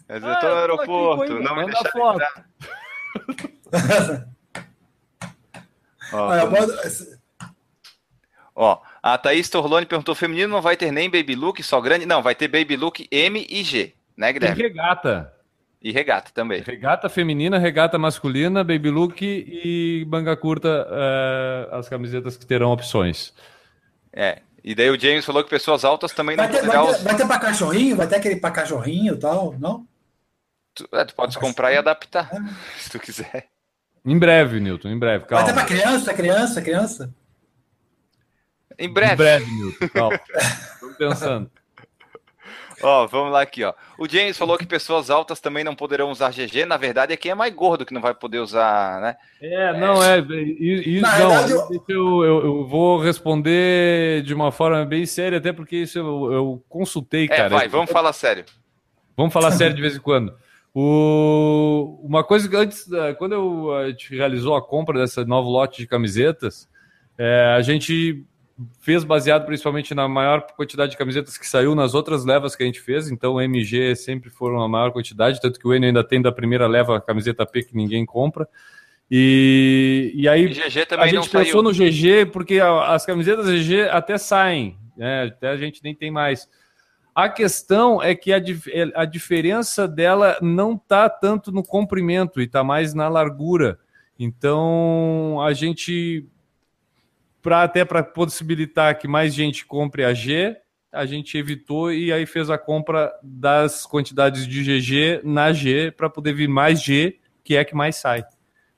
é. Tô ah, no aeroporto, não me deixa foto. Ó, ah, Ó, a Thaís Torlone perguntou: feminino não vai ter nem baby look, só grande? Não, vai ter baby look M e G, né, Guilherme? E regata. E regata também. Regata feminina, regata masculina, baby look e manga curta, uh, as camisetas que terão opções. É, e daí o James falou que pessoas altas também vai não ter, vai ter, vai ter para cachorrinho? Vai ter aquele para cachorrinho e tal, não? Tu, é, tu pode comprar e adaptar, é. se tu quiser. Em breve, Newton, em breve, calma. Até para criança, criança, criança. Em breve. Em breve, Newton, calma. Estou pensando. Ó, vamos lá aqui, ó. O James falou que pessoas altas também não poderão usar GG. Na verdade, é quem é mais gordo que não vai poder usar, né? É, não, é. Isso, não, verdade, eu... Eu, eu... vou responder de uma forma bem séria, até porque isso eu, eu consultei, é, cara. Vai, vamos falar sério. Vamos falar sério de vez em quando. O... Uma coisa que antes, quando eu, a gente realizou a compra dessa novo lote de camisetas, é, a gente fez baseado principalmente na maior quantidade de camisetas que saiu nas outras levas que a gente fez, então o MG sempre foram a maior quantidade, tanto que o N ainda tem da primeira leva a camiseta P que ninguém compra. E, e aí e a gente pensou saiu. no GG porque as camisetas GG até saem, né? até a gente nem tem mais. A questão é que a, a diferença dela não está tanto no comprimento e está mais na largura. Então a gente para até para possibilitar que mais gente compre a G, a gente evitou e aí fez a compra das quantidades de GG na G para poder vir mais G, que é que mais sai.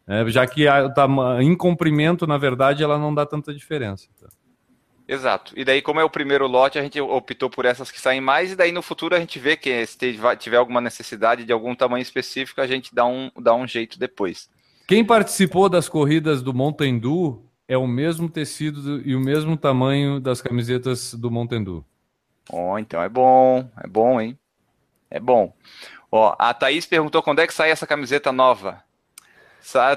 É, já que a, tá, em comprimento, na verdade, ela não dá tanta diferença. Tá? Exato. E daí, como é o primeiro lote, a gente optou por essas que saem mais, e daí no futuro a gente vê que se tiver alguma necessidade de algum tamanho específico, a gente dá um, dá um jeito depois. Quem participou das corridas do Mountain Dew é o mesmo tecido e o mesmo tamanho das camisetas do Montendu. Ó, oh, então é bom, é bom, hein? É bom. Ó, a Thaís perguntou quando é que sai essa camiseta nova.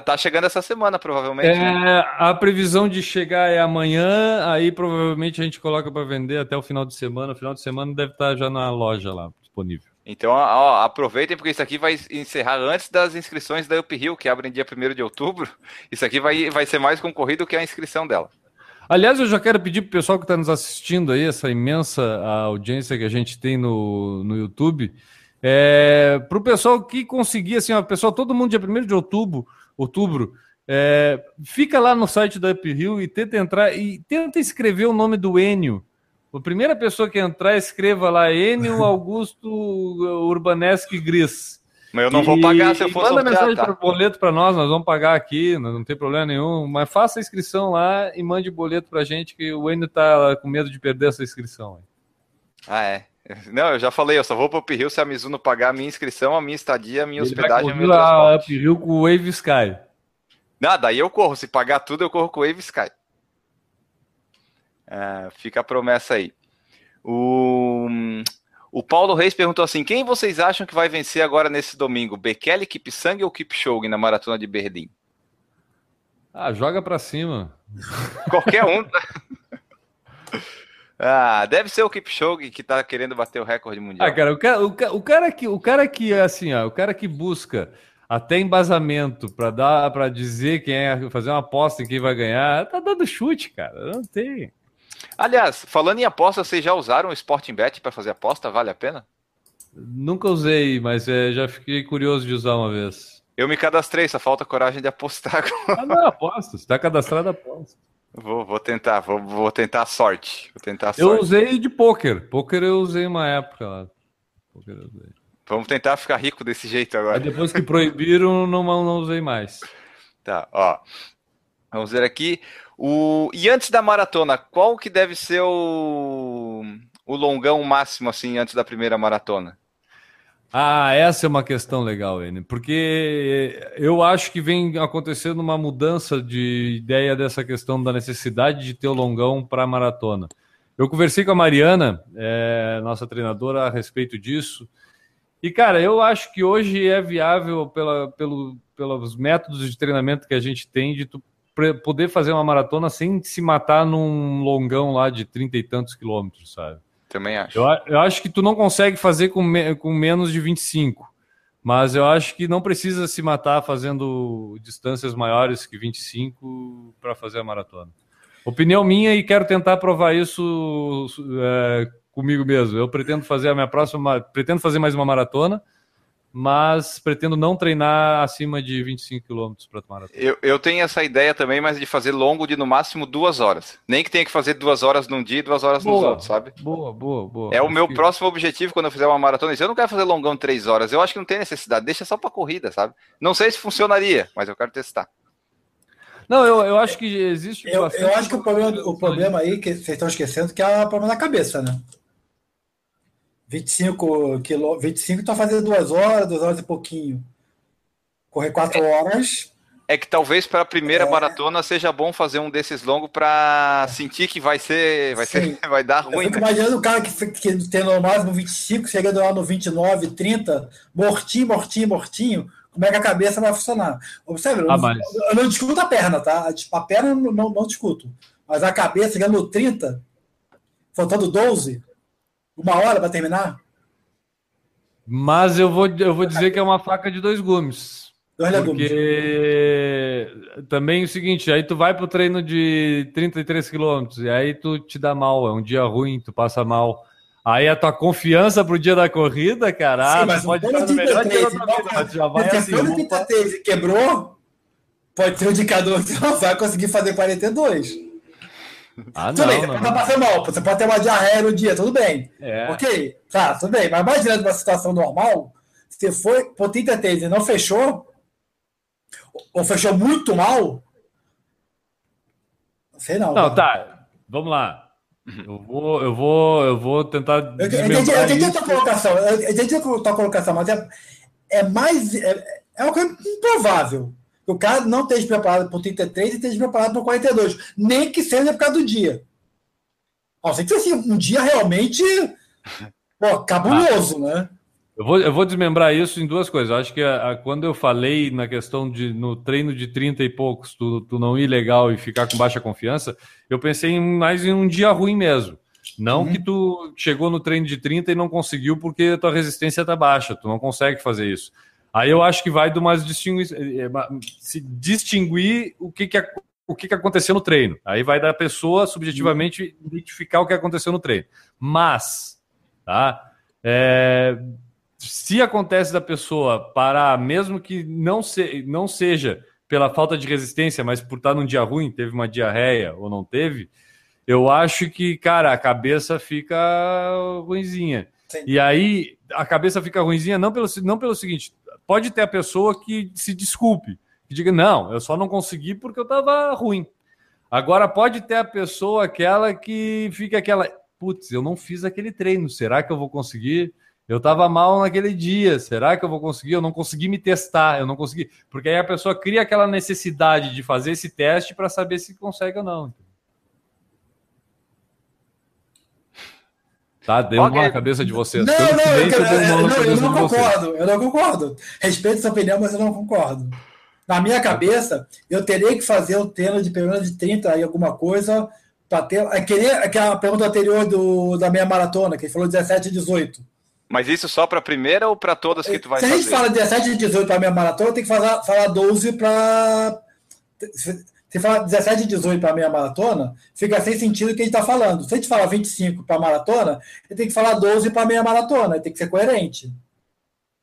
Tá chegando essa semana, provavelmente. É, né? A previsão de chegar é amanhã, aí provavelmente a gente coloca para vender até o final de semana. O final de semana deve estar já na loja lá, disponível. Então, ó, aproveitem, porque isso aqui vai encerrar antes das inscrições da Uphill, que abrem dia 1 de outubro. Isso aqui vai, vai ser mais concorrido que a inscrição dela. Aliás, eu já quero pedir para o pessoal que está nos assistindo aí, essa imensa audiência que a gente tem no, no YouTube, é, para o pessoal que conseguir, assim, ó, pessoal, todo mundo dia 1 de outubro, outubro é, fica lá no site da Uphill e tenta entrar e tenta escrever o nome do Enio a primeira pessoa que entrar, escreva lá Enio Augusto Urbanesque Gris. Mas eu não e, vou pagar se eu for Manda sortear, mensagem tá? para boleto para nós, nós vamos pagar aqui, não tem problema nenhum. Mas faça a inscrição lá e mande boleto para gente, que o Enio tá com medo de perder essa inscrição. Ah, é. Não, eu já falei, eu só vou para o Uphill se a Mizuno pagar a minha inscrição, a minha estadia, a minha Ele hospedagem o meu transporte. Uphill com o Wave Sky. Não, daí eu corro. Se pagar tudo, eu corro com o Wave Sky. É, fica a promessa aí. O, o Paulo Reis perguntou assim: quem vocês acham que vai vencer agora nesse domingo? Bekele, Kipsang ou Kipchoge na maratona de Berlim? Ah, joga para cima. Qualquer um. ah, deve ser o Kipchoge que tá querendo bater o recorde mundial. Ah, cara, o cara, o, o cara que, o cara que assim, ó, o cara que busca até embasamento para dar, para dizer quem é, fazer uma aposta em quem vai ganhar, tá dando chute, cara. Não tem. Aliás, falando em aposta, vocês já usaram o Sporting Bet para fazer aposta? Vale a pena? Nunca usei, mas é, já fiquei curioso de usar uma vez. Eu me cadastrei, só falta coragem de apostar. Ah, não, aposta. Está cadastrado, aposta. Vou, vou tentar, vou, vou tentar a sorte. Vou tentar a sorte. Eu usei de poker. Poker eu usei uma época lá. Poker eu usei. Vamos tentar ficar rico desse jeito agora. Aí depois que proibiram, não, não usei mais. Tá, ó. Vamos ver aqui. O... E antes da maratona, qual que deve ser o, o longão máximo, assim, antes da primeira maratona? Ah, essa é uma questão legal, N, porque eu acho que vem acontecendo uma mudança de ideia dessa questão da necessidade de ter o longão para a maratona. Eu conversei com a Mariana, é, nossa treinadora, a respeito disso. E, cara, eu acho que hoje é viável pela, pelo, pelos métodos de treinamento que a gente tem de tu poder fazer uma maratona sem se matar num longão lá de trinta e tantos quilômetros, sabe? Também acho. Eu, eu, acho que tu não consegue fazer com, me, com menos de 25, mas eu acho que não precisa se matar fazendo distâncias maiores que 25 para fazer a maratona. Opinião minha e quero tentar provar isso é, comigo mesmo. Eu pretendo fazer a minha próxima, pretendo fazer mais uma maratona mas pretendo não treinar acima de 25 km para maratona. Eu, eu tenho essa ideia também, mas de fazer longo de no máximo duas horas. Nem que tenha que fazer duas horas num dia e duas horas boa, nos outros, sabe? Boa, boa, boa. É o meu que... próximo objetivo quando eu fizer uma maratona. Eu não quero fazer longão três horas. Eu acho que não tem necessidade. Deixa só para corrida, sabe? Não sei se funcionaria, mas eu quero testar. Não, eu, eu acho que existe. Eu, eu acho que o problema, o problema aí que vocês estão esquecendo que é o problema da cabeça, né? 25 quilômetros. 25 tá fazendo duas horas, duas horas e pouquinho. Correr quatro é, horas. É que talvez para a primeira é... maratona seja bom fazer um desses longos para sentir que vai ser, vai ser, vai dar ruim. Eu fico né? imaginando o cara que, que tem no máximo 25, chegando lá no 29, 30, mortinho, mortinho, mortinho como é que a cabeça vai funcionar. Observe, ah, eu, mas... eu, não discuto a perna, tá? A perna eu não, não, não discuto. Mas a cabeça chegando no 30, faltando 12, uma hora para terminar. Mas eu vou, eu vou dizer que é uma faca de dois gumes. Dois legumes. Porque também é o seguinte, aí tu vai pro treino de 33 quilômetros e aí tu te dá mal, é um dia ruim, tu passa mal. Aí a tua confiança pro dia da corrida, cara, Sim, mas pode estar no melhor dia da tua vida, mas já vai assim. Se quebrou, pode ser um indicador que não vai conseguir fazer 42. Ah, tudo não, bem, não, você pode mal, você pode ter uma diarreia no dia, tudo bem. É. Ok, tá, tudo bem. Mas imagina uma situação normal, você foi por 33 e não fechou, ou fechou muito mal, não sei não. Não, tá, vamos lá. Eu vou, eu vou, eu vou tentar. Eu entendi, eu entendi a tua colocação, eu entendi a tua colocação, mas é, é mais. É, é uma coisa improvável. O cara não esteja preparado por 33 e esteja preparado por 42. Nem que seja por causa do dia. Ó, sei que assim, um dia realmente pô, cabuloso, ah. né? Eu vou, eu vou desmembrar isso em duas coisas. Eu acho que a, a, quando eu falei na questão de no treino de 30 e poucos, tu, tu não ir legal e ficar com baixa confiança, eu pensei em, mais em um dia ruim mesmo. Não uhum. que tu chegou no treino de 30 e não conseguiu porque a tua resistência está baixa, tu não consegue fazer isso. Aí eu acho que vai do mais distinguir, eh, se distinguir o que, que, o que, que aconteceu no treino. Aí vai da pessoa subjetivamente identificar o que aconteceu no treino. Mas, tá? É, se acontece da pessoa parar, mesmo que não, se, não seja pela falta de resistência, mas por estar num dia ruim, teve uma diarreia ou não teve, eu acho que, cara, a cabeça fica ruinzinha. Sim. E aí, a cabeça fica ruinzinha não pelo, não pelo seguinte, pode ter a pessoa que se desculpe, que diga, não, eu só não consegui porque eu estava ruim. Agora, pode ter a pessoa aquela que fica aquela, putz, eu não fiz aquele treino, será que eu vou conseguir? Eu estava mal naquele dia. Será que eu vou conseguir? Eu não consegui me testar. Eu não consegui. Porque aí a pessoa cria aquela necessidade de fazer esse teste para saber se consegue ou não. Tá, deu okay. uma na cabeça de vocês. Não, não, eu, quero, eu, não, eu não concordo. Eu não concordo. Respeito sua opinião, mas eu não concordo. Na minha cabeça, eu teria que fazer o treino de pelo menos de 30 e alguma coisa para ter. Aquela pergunta anterior do, da minha maratona, que ele falou 17 e 18. Mas isso só para a primeira ou para todas que tu vai fazer? Se a gente fala 17 e 18 para a minha maratona, tem que falar, falar 12 para. Se falar 17 e 18 para a minha maratona, fica sem sentido o que a gente está falando. Se a gente falar 25 para a maratona, ele tem que falar 12 para meia maratona, tem que ser coerente.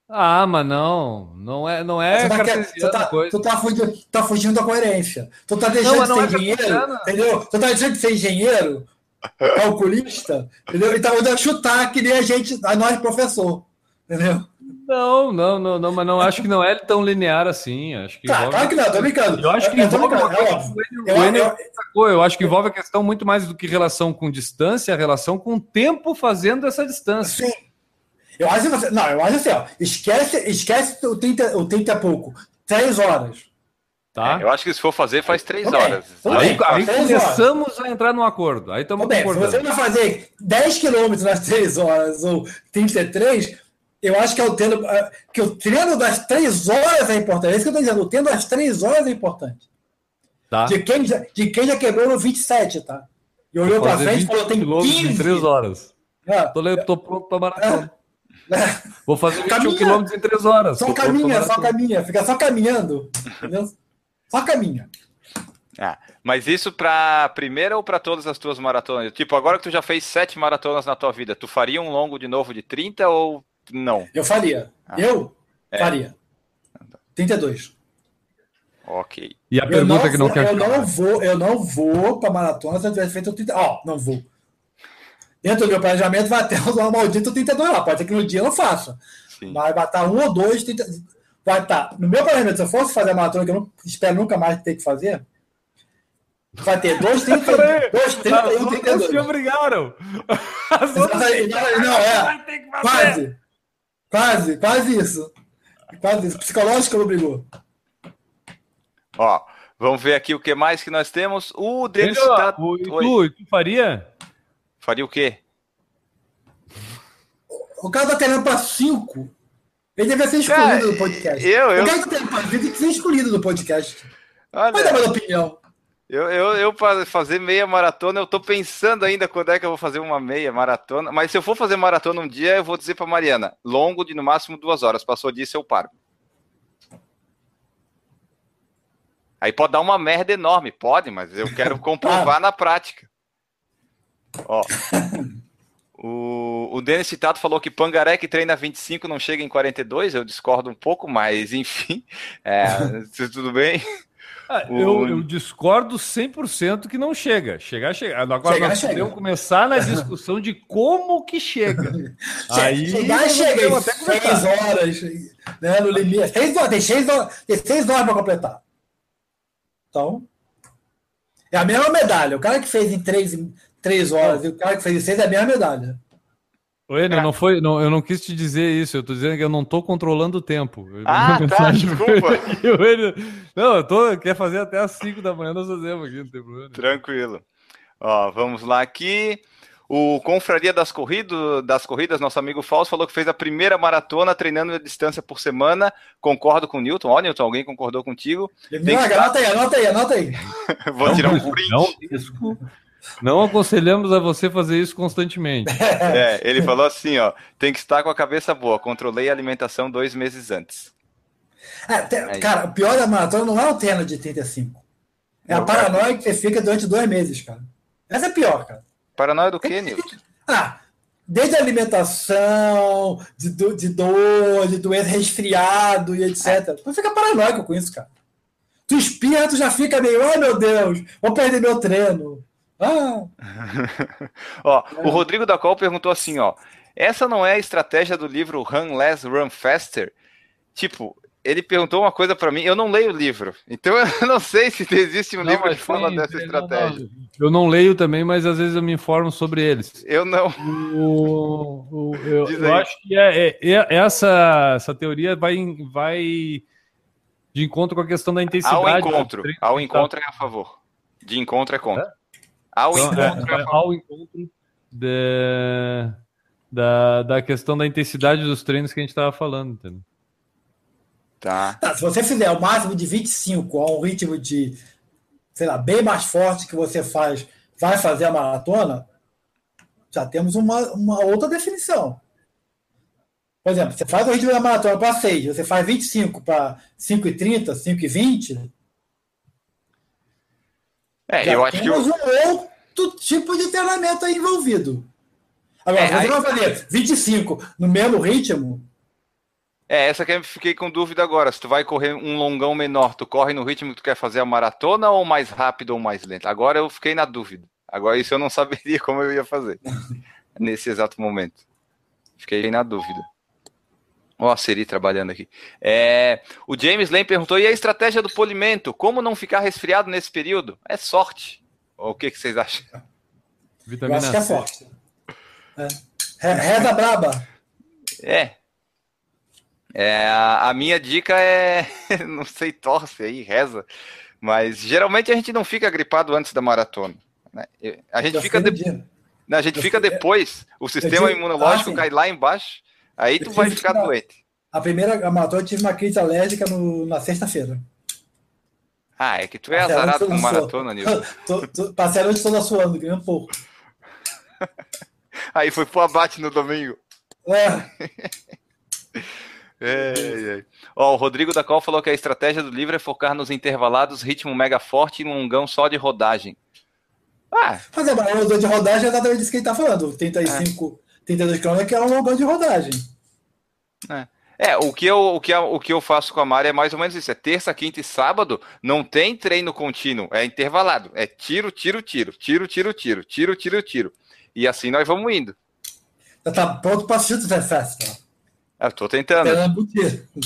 Ah, mas não, não é, não é. Você tá, tá, coisa. Tu tá fugindo, tá fugindo da coerência. Tu tá deixando não, de ser é engenheiro, entendeu? Tu tá deixando de ser engenheiro calculista, entendeu? Então eu chutar que nem a gente, a nós professor, entendeu? Não, não, não, não, mas não acho que não é tão linear assim. Acho que tá, envolve... claro que não, tô brincando. Eu acho que envolve uma questão, eu, eu, eu acho que envolve a questão muito mais do que relação com distância, a relação com o tempo fazendo essa distância. Sim. Eu acho que você. Não, eu acho assim, ó. Esquece, esquece o 30, o 30 e pouco. Três horas. Tá? É, eu acho que se for fazer, faz três okay. horas. Aí, aí começamos horas. a entrar no acordo. Aí estamos concordando. Se você vai fazer 10 quilômetros nas três horas ou 33, eu acho que, é o treino, é, que o treino das três horas é importante. É isso que eu estou dizendo. O treino das três horas é importante. Tá. De, quem já, de quem já quebrou no 27, tá? E olhou para frente e falou: tem 15. Em três horas. É. Tô, tô pronto para maratona. É. Vou fazer 21 quilômetros em três horas. Só caminha, só caminha. Fica só caminhando. Entendeu? Só caminha. Ah, mas isso para primeira ou para todas as tuas maratonas? Tipo, agora que tu já fez sete maratonas na tua vida, tu faria um longo de novo de 30 ou não? Eu faria. Ah, eu é. faria. 32. Ok. E a eu pergunta não, que não quer Eu não vou, eu não vou para maratona se eu tivesse feito 30. Ó, oh, não vou. Dentro do meu planejamento vai até o maldito 32 lá. Pode ser que no dia eu não faça. Sim. Mas vai estar um ou dois 30 vai estar. Tá, no meu planejamento, se eu fosse fazer a maratona, que eu não espero nunca mais ter que fazer, vai ter dois 30, dois 30 e um 32. me obrigaram. Não, é. que fazer. Quase. Quase, quase isso. Quase isso. Psicológico não brigou. Ó, vamos ver aqui o que mais que nós temos. O Denis tá... O, tu, tu faria? Faria o quê? O cara tá treinando para cinco. Ele deve ser excluído cara, do podcast. Eu, eu... O cara tá treinando para tem que ser excluído do podcast. Olha, Vai dar uma opinião. Eu, eu, eu para fazer meia maratona, eu tô pensando ainda quando é que eu vou fazer uma meia maratona. Mas se eu for fazer maratona um dia, eu vou dizer para Mariana, longo de no máximo duas horas. Passou disso, eu paro. Aí pode dar uma merda enorme, pode, mas eu quero comprovar na prática. Ó. O, o Denis Citato falou que Pangaré que treina 25 não chega em 42, eu discordo um pouco, mas enfim, é, tudo bem. Ah, o... eu, eu, discordo 100% que não chega. Chegar, chega. Agora chegar, nós chega. podemos começar na discussão de como que chega. Aí chegar, chega. Até seis horas, né, no limite. Seis horas, tem seis horas, tem seis horas para completar. Então, é a mesma medalha. O cara que fez em três, três horas e o cara que fez em seis é a mesma medalha. Oi, Enio, não foi, não, eu não quis te dizer isso, eu tô dizendo que eu não tô controlando o tempo. Ah, tá, desculpa. não, eu tô, quer fazer até as 5 da manhã, nós fazemos aqui, não tem problema. Tranquilo. Ó, vamos lá aqui. O Confraria das Corridas, das Corridas, nosso amigo Fausto, falou que fez a primeira maratona treinando a distância por semana. Concordo com o Newton. Ó, Newton, alguém concordou contigo? Não, anota aí, anota aí, anota aí. Vou não, tirar um print. Não, risco. Não aconselhamos a você fazer isso constantemente. É, ele falou assim, ó, tem que estar com a cabeça boa. Controlei a alimentação dois meses antes. É, te, cara, o pior da maratona não é o treino de 35. É a paranoia que você fica durante dois meses, cara. Essa é pior, cara. Paranoia do quê, Nilton? Ah, desde a alimentação, de, de dor, de doença, resfriado e etc. Tu fica paranoico com isso, cara. Tu espirra, tu já fica meio, ai oh, meu Deus, vou perder meu treino. Ah. ó, é. O Rodrigo da Col perguntou assim, ó. Essa não é a estratégia do livro Run Less, Run Faster? Tipo, ele perguntou uma coisa para mim, eu não leio o livro, então eu não sei se existe um não, livro que fala dessa estratégia. Não, eu não leio também, mas às vezes eu me informo sobre eles. Eu não. O, o, eu, eu acho que é, é, é, essa, essa teoria vai, vai de encontro com a questão da intensidade. Ao encontro, ao encontro é a favor. De encontro é contra. É? Ao então, encontro, é, é, ao encontro de, da, da questão da intensidade dos treinos que a gente estava falando, entendeu? Tá. tá. Se você fizer o máximo de 25 a um ritmo de, sei lá, bem mais forte que você faz, vai fazer a maratona, já temos uma, uma outra definição. Por exemplo, você faz o ritmo da maratona para 6, você faz 25 para 5,30, 5,20, é, Já eu acho que. Temos um outro tipo de treinamento aí envolvido. Agora, é, você aí... vai fazer 25 no mesmo ritmo. É, essa que eu fiquei com dúvida agora. Se tu vai correr um longão menor, tu corre no ritmo que tu quer fazer a maratona ou mais rápido ou mais lento? Agora eu fiquei na dúvida. Agora isso eu não saberia como eu ia fazer nesse exato momento. Fiquei na dúvida. Ó, a Seri trabalhando aqui. É, o James Lane perguntou: e a estratégia do polimento? Como não ficar resfriado nesse período? É sorte. o que, que vocês acham? Vitamina Eu acho que é sorte. É. Reza braba. É. é a, a, minha dica é. não sei, torce aí, reza. Mas geralmente a gente não fica gripado antes da maratona. Né? A gente fica, de... a gente fica depois. O sistema imunológico ah, cai lá embaixo Aí tu vai ficar uma, doente. A primeira maratona eu tive uma crise alérgica no, na sexta-feira. Ah, é que tu é azarado com maratona, Nilson. Passei a noite toda suando, ganhei um pouco. Aí foi pro abate no domingo. É. é, é. Ó, o Rodrigo da Col falou que a estratégia do livro é focar nos intervalados, ritmo mega forte e um longão só de rodagem. Ah. Mas é, mas o de rodagem é exatamente isso que ele tá falando. 35, 32 km que é um longão de rodagem. É. É, o que, eu, o, que, o que eu faço com a Mari é mais ou menos isso. É terça, quinta e sábado, não tem treino contínuo, é intervalado. É tiro, tiro, tiro, tiro, tiro, tiro, tiro, tiro, tiro. E assim nós vamos indo. Já tá pronto para assistir o Festa. Eu tô tentando.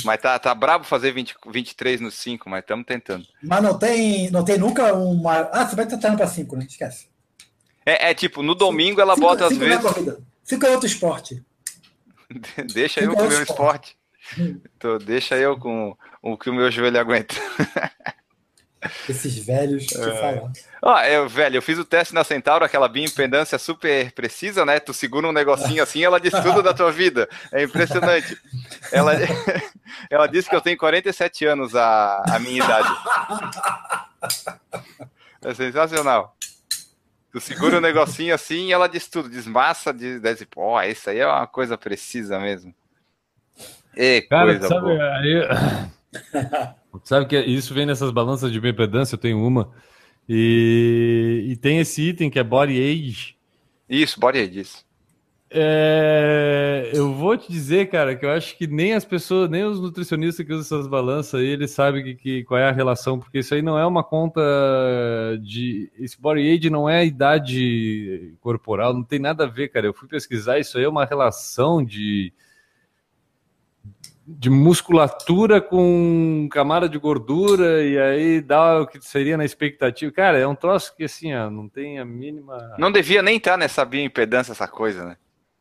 Mas tá, tá brabo fazer 20, 23 no 5, mas estamos tentando. Mas não tem, não tem nunca uma. Ah, você vai tentando para 5, né? Esquece. É, é, tipo, no domingo ela cinco, bota às vezes. Fica outro esporte. deixa eu com o meu esporte. Então, deixa eu com o que o meu joelho aguenta. Esses velhos que é. falam. Ó, eu, velho, eu fiz o teste na Centauro, aquela bioimpedância super precisa, né? Tu segura um negocinho assim, ela diz tudo da tua vida. É impressionante. Ela, ela disse que eu tenho 47 anos a, a minha idade. É sensacional. Tu segura um negocinho assim e ela diz tudo, desmassa, diz, diz pô, isso aí é uma coisa precisa mesmo. E Cara, coisa sabe, boa. Aí... sabe que isso vem nessas balanças de bioimpedância, eu tenho uma. E, e tem esse item que é Body Age. Isso, Body Age, isso. É, eu vou te dizer, cara, que eu acho que nem as pessoas, nem os nutricionistas que usam essas balanças aí, eles sabem que, que, qual é a relação, porque isso aí não é uma conta de. Esse body age não é a idade corporal, não tem nada a ver, cara. Eu fui pesquisar, isso aí é uma relação de de musculatura com camada de gordura e aí dá o que seria na expectativa. Cara, é um troço que assim, ó, não tem a mínima. Não devia nem estar nessa bioimpedância essa coisa, né?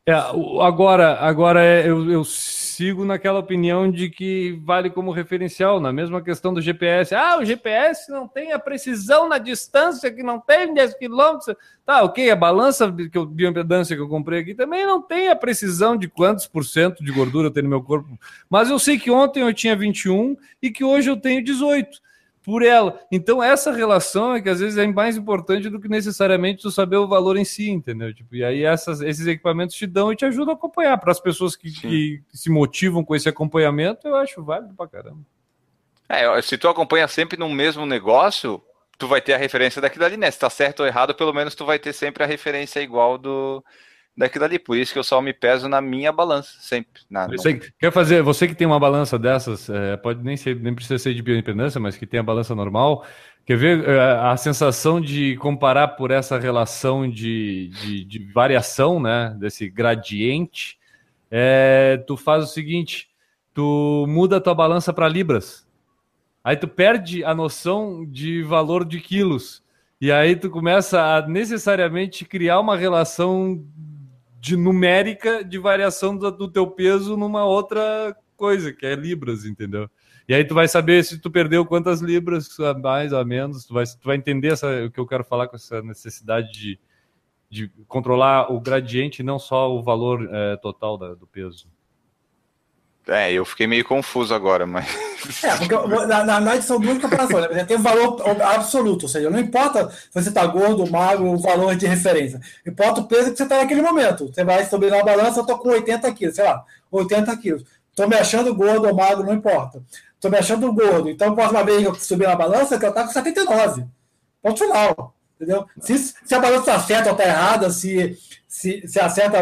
É, agora, agora é, eu, eu, sigo naquela opinião de que vale como referencial, na mesma questão do GPS. Ah, o GPS não tem a precisão na distância, que não tem 10 quilômetros. Tá, ok, a balança que eu, bioimpedância que eu comprei aqui também não tem a precisão de quantos por cento de gordura tenho no meu corpo. Mas eu sei que ontem eu tinha 21 e que hoje eu tenho 18 por ela. Então, essa relação é que às vezes é mais importante do que necessariamente tu saber o valor em si, entendeu? Tipo, e aí essas, esses equipamentos te dão e te ajudam a acompanhar. Para as pessoas que, que, se motivam com esse acompanhamento, eu acho válido pra caramba. É, se tu acompanha sempre no mesmo negócio, tu vai ter a referência daquilo ali, né? Se tá certo ou errado, pelo menos tu vai ter sempre a referência igual do, daquilo ali. Por isso que eu só me peso na minha balança, sempre. Na, quer fazer, você que tem uma balança dessas, é, pode nem ser, nem precisa ser de bioimpedância, mas que tem a balança normal. Quer ver é, a sensação de comparar por essa relação de, de, de variação, né? Desse gradiente. É, tu faz o seguinte: tu muda a tua balança para libras. Aí tu perde a noção de valor de quilos. E aí tu começa a necessariamente criar uma relação de numérica de variação do, do, teu peso numa outra coisa, que é libras, entendeu? E aí tu vai saber se tu perdeu quantas libras, mais, a menos, tu vai, tu vai entender essa, o que eu quero falar com essa necessidade de, de controlar o gradiente, não só o valor é, total da, do peso. É, eu fiquei meio confuso agora, mas. É, porque na, na são duas comparações. Né? Tem o valor absoluto, ou seja, não importa se você está gordo, magro, o valor de referência. Importa o peso que você está naquele momento. Você vai subir na balança, eu estou com 80 quilos, sei lá, 80 quilos. Estou me achando gordo ou magro, não importa. Estou me achando gordo. Então, a próxima vez que eu subir na balança, que eu estou com 79. Ponto final. Entendeu? Se, se a balança está certa ou está errada, se, se, se acerta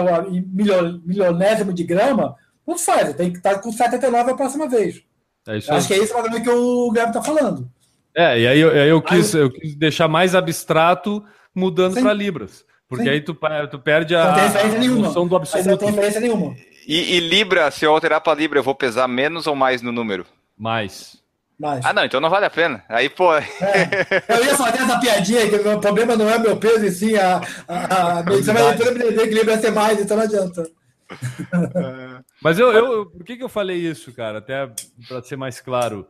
milionésimo de grama tanto faz, tem que estar com 79 a próxima vez. É Acho aí. que é esse o que o Guilherme está falando. É, e aí eu, aí eu, quis, eu quis deixar mais abstrato mudando para Libras. Porque Sim. aí tu, tu perde a, a noção do absoluto. Não tem diferença nenhuma. E, e, Libra, se eu alterar para Libra, eu vou pesar menos ou mais no número? Mais. mais. Ah, não, então não vale a pena. Aí, pô. É. Eu ia fazer essa piadinha que o problema não é meu peso, e sim a, a, a mas eu me que Libra ser mais, então não adianta. Mas eu, eu, por que, que eu falei isso, cara? Até para ser mais claro.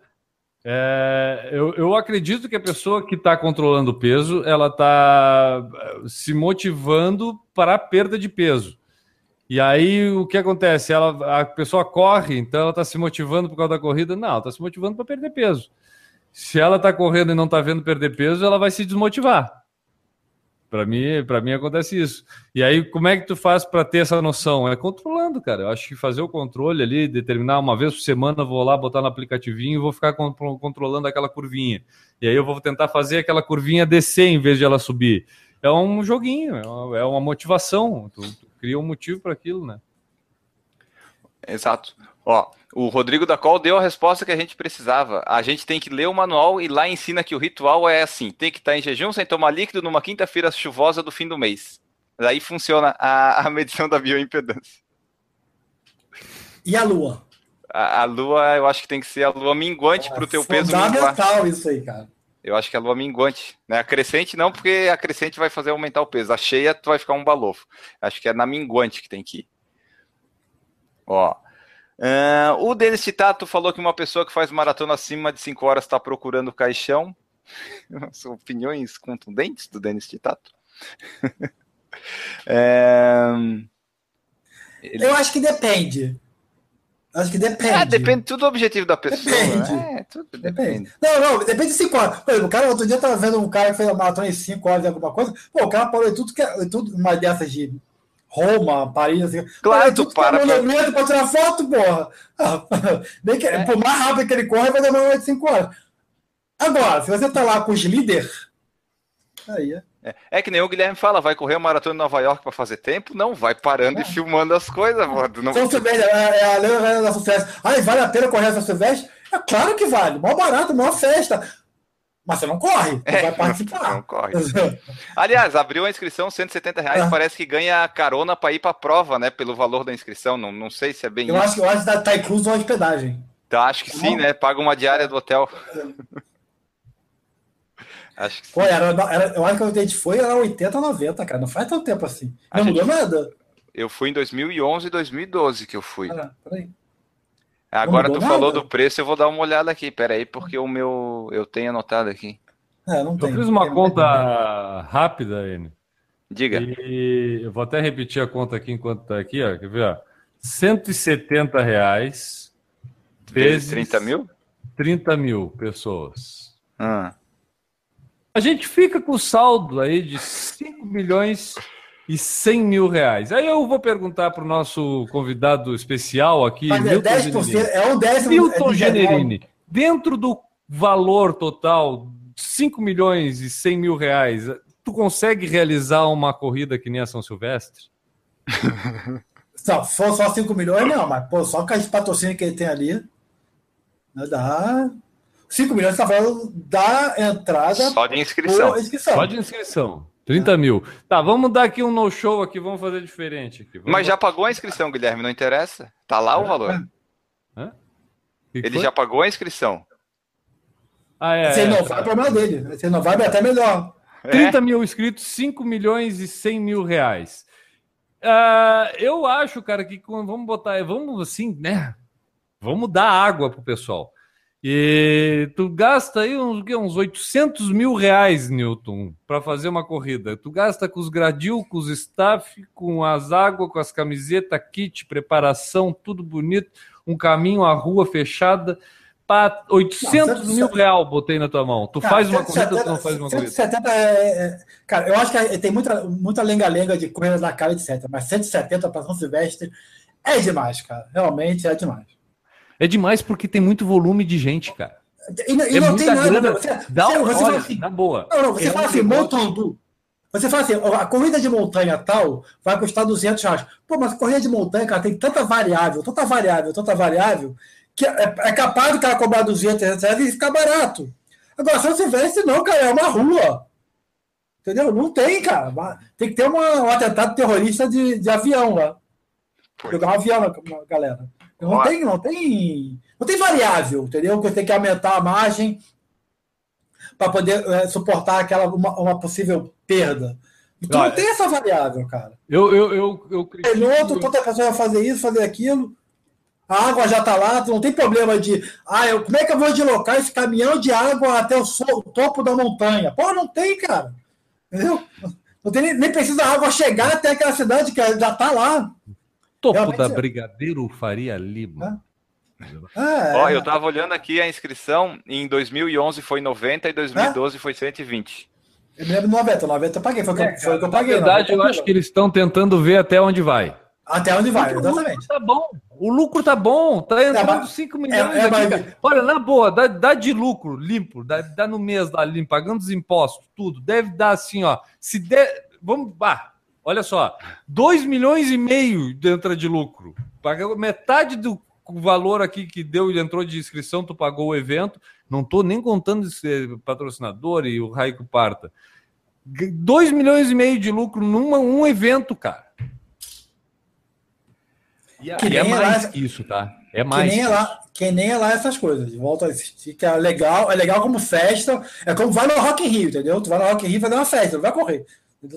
É, eu, eu acredito que a pessoa que está controlando o peso, ela está eh, se motivando para a perda de peso. E aí o que acontece? Ela, a pessoa corre, então ela está se motivando por causa da corrida? Não, está se motivando para perder peso. Se ela está correndo e não está vendo perder peso, ela vai se desmotivar. Para mim, para mim acontece isso. E aí, como é que tu faz para ter essa noção? É controlando, cara. Eu acho que fazer o controle ali, determinar uma vez por semana, vou lá botar no aplicativinho e vou ficar controlando aquela curvinha. E aí eu vou tentar fazer aquela curvinha descer em vez de ela subir. É um joguinho, é uma, é motivação. Tu, tu cria um motivo para aquilo, né? Exato. Ó, o Rodrigo da Col deu a resposta que a gente precisava. A gente tem que ler o manual e lá ensina que o ritual é assim: tem que estar em jejum sem tomar líquido numa quinta-feira chuvosa do fim do mês. Daí funciona a, a medição da bioimpedância. E a lua? A, a, lua, eu acho que tem que ser a lua minguante para o teu peso. Fundamental isso aí, cara. Eu acho que é a lua minguante. Né? A crescente não, porque a crescente vai fazer aumentar o peso. A cheia, tu vai ficar um balofo. Acho que é na minguante que tem que ir. Ó. Uh, o Denis Titato falou que uma pessoa que faz maratona acima de 5 horas está procurando caixão. São opiniões contundentes do Denis Titato. é... Ele... Eu acho que depende. Acho que depende. É, depende tudo do objetivo da pessoa. Depende. É, tudo depende. depende. Não, não, depende de 5 horas. Por exemplo, o cara, outro dia tava vendo um cara que fez a maratona em 5 horas de alguma coisa. Pô, o cara parou em tudo, que, é, tudo uma dessas de Roma, Paris, assim. Claro, tu para. Pra... pra tirar foto, porra. Bem que, é. Por mais rápido que ele corre, vai demorar 5 horas. Agora, se você tá lá com os líderes, aí é. É, é, que nem o Guilherme fala, vai correr a maratona em Nova York para fazer tempo? Não, vai parando é. e filmando as coisas. Não... São Silvestre, é, é a lenda da Silvestre. Ai, vale a pena correr essa Silvestre? É claro que vale, mó barato, mó festa. Mas você não corre, não é, vai participar. Não, não corre. Aliás, abriu a inscrição, 170 reais, é. parece que ganha carona para ir para a prova, né? Pelo valor da inscrição. Não, não sei se é bem eu isso. Acho, eu acho que tá incluso a hospedagem. Tá, acho que sim, né? Paga uma diária do hotel. Acho que sim. Pô, era, era, eu acho que a gente foi era 80, 90, cara. Não faz tanto tempo assim. Não mudou nada. Eu fui em 2011 e 2012 que eu fui. Ah, peraí. Agora tu nada. falou do preço, eu vou dar uma olhada aqui. Pera aí, porque o meu eu tenho anotado aqui. É, não tem. Eu fiz uma tem conta rápida, N. Diga. E eu vou até repetir a conta aqui enquanto tá aqui, ó. Quer ver? Ó? 170 reais vezes 30 mil? 30 mil pessoas. Ah. A gente fica com o saldo aí de 5 milhões e 100 mil reais. Aí eu vou perguntar para o nosso convidado especial aqui, Mas é Milton 10%, Generini. é um décimo. Milton Generini, dentro do valor total, 5 milhões e 100 mil reais, tu consegue realizar uma corrida que nem a São Silvestre? Só, for só 5 milhões, não, mas pô, só com as patrocínios que ele tem ali, né, dá 5 milhões está falando da entrada. Só de inscrição. inscrição. Só de inscrição. 30 é. mil. Tá, vamos dar aqui um no-show aqui, vamos fazer diferente. Aqui. Mas já pagou a inscrição, Guilherme, não interessa? Tá lá o valor. Hã? Ele foi? já pagou a inscrição. Ah, é. Se não é, vai, é problema dele. Se não vai, vai até melhor. 30 é. mil inscritos, 5 milhões e 100 mil reais. Uh, eu acho, cara, que vamos botar, vamos assim, né? Vamos dar água pro pessoal. E tu gasta aí uns, uns 800 mil reais, Newton, para fazer uma corrida. Tu gasta com os gradil, com os staff, com as águas, com as camisetas, kit, preparação, tudo bonito, um caminho, a rua fechada. Para 800 não, mil reais botei na tua mão. Tu cara, faz uma 170, corrida ou não faz uma 170 corrida? É, é, cara, eu acho que tem muita, muita lenga-lenga de corrida na cara, etc. Mas 170 para São Silvestre é demais, cara. Realmente é demais. É demais porque tem muito volume de gente, cara. E, e é não tem nada. Grana. Você, Dá você, você olha, assim, na boa. Não, não, você é fala um assim, negócio... Você fala assim, a corrida de montanha tal vai custar 200 reais. Pô, mas a corrida de montanha, cara, tem tanta variável, tanta variável, tanta variável, que é, é capaz do cara cobrar 200, 300 reais e ficar barato. Agora, se você vê, não, cara, é uma rua. Entendeu? Não tem, cara. Tem que ter uma, um atentado terrorista de, de avião lá. Jogar um avião na galera. Não tem, não tem, não tem variável, entendeu? Que você tem que aumentar a margem para poder é, suportar aquela uma, uma, possível perda. Então não, não tem essa variável, cara. Eu, eu, eu, eu Piloto, toda pessoa vai fazer isso, fazer aquilo. A água já está lá, não tem problema de. Ah, eu, como é que eu vou deslocar esse caminhão de água até o, so, o topo da montanha? Pô, não tem, cara. Entendeu? Não tem, nem, nem precisa a água chegar até aquela cidade que já está lá. Topo Realmente, da Brigadeiro Faria Lima. Ah, Ó, é. eu tava olhando aqui a inscrição, em 2011 foi 90 e 2012 é? foi 120. Eu me lembro 90, 90 eu paguei, foi, é, foi o que eu paguei. Na verdade, eu acho que eles estão tentando ver até onde vai. Até onde vai, exatamente. O lucro tá bom, o lucro tá bom, tá entrando é, 5 milhões é, é, aqui, mas... Olha, na boa, dá, dá de lucro limpo, dá, dá, no mês, dá limpo, pagando os impostos, tudo, deve dar assim, ó, se der, vamos, bah, Olha só, 2 milhões e meio entra de lucro. Pagou metade do valor aqui que deu e entrou de inscrição, tu pagou o evento. Não estou nem contando esse patrocinador e o Raico Parta. 2 milhões e meio de lucro num um evento, cara. E, que é mais que isso, tá? É mais. Que nem, é lá, que nem é lá essas coisas. Volta a assistir, que é legal, é legal como festa. É como vai no Rock in Rio, entendeu? Tu vai no Rock in Rio fazer uma festa, não vai correr.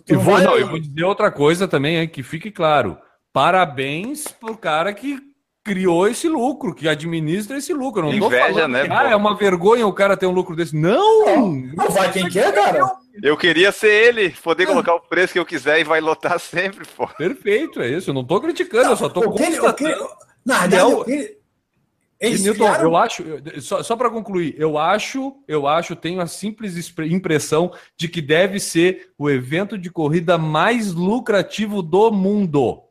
E vou, não, eu vou dizer outra coisa também, hein, que fique claro. Parabéns pro cara que criou esse lucro, que administra esse lucro. não Inveja, né? Que, ah, é uma vergonha o cara ter um lucro desse. Não! Não, vai quem quer, cara. Eu queria ser ele, poder colocar o preço que eu quiser e vai lotar sempre, pô. Perfeito, é isso. Eu não tô criticando, não, eu só tô constatando. Na verdade, eles Newton, criaram... eu acho, só, só para concluir, eu acho, eu acho, tenho a simples impressão de que deve ser o evento de corrida mais lucrativo do mundo.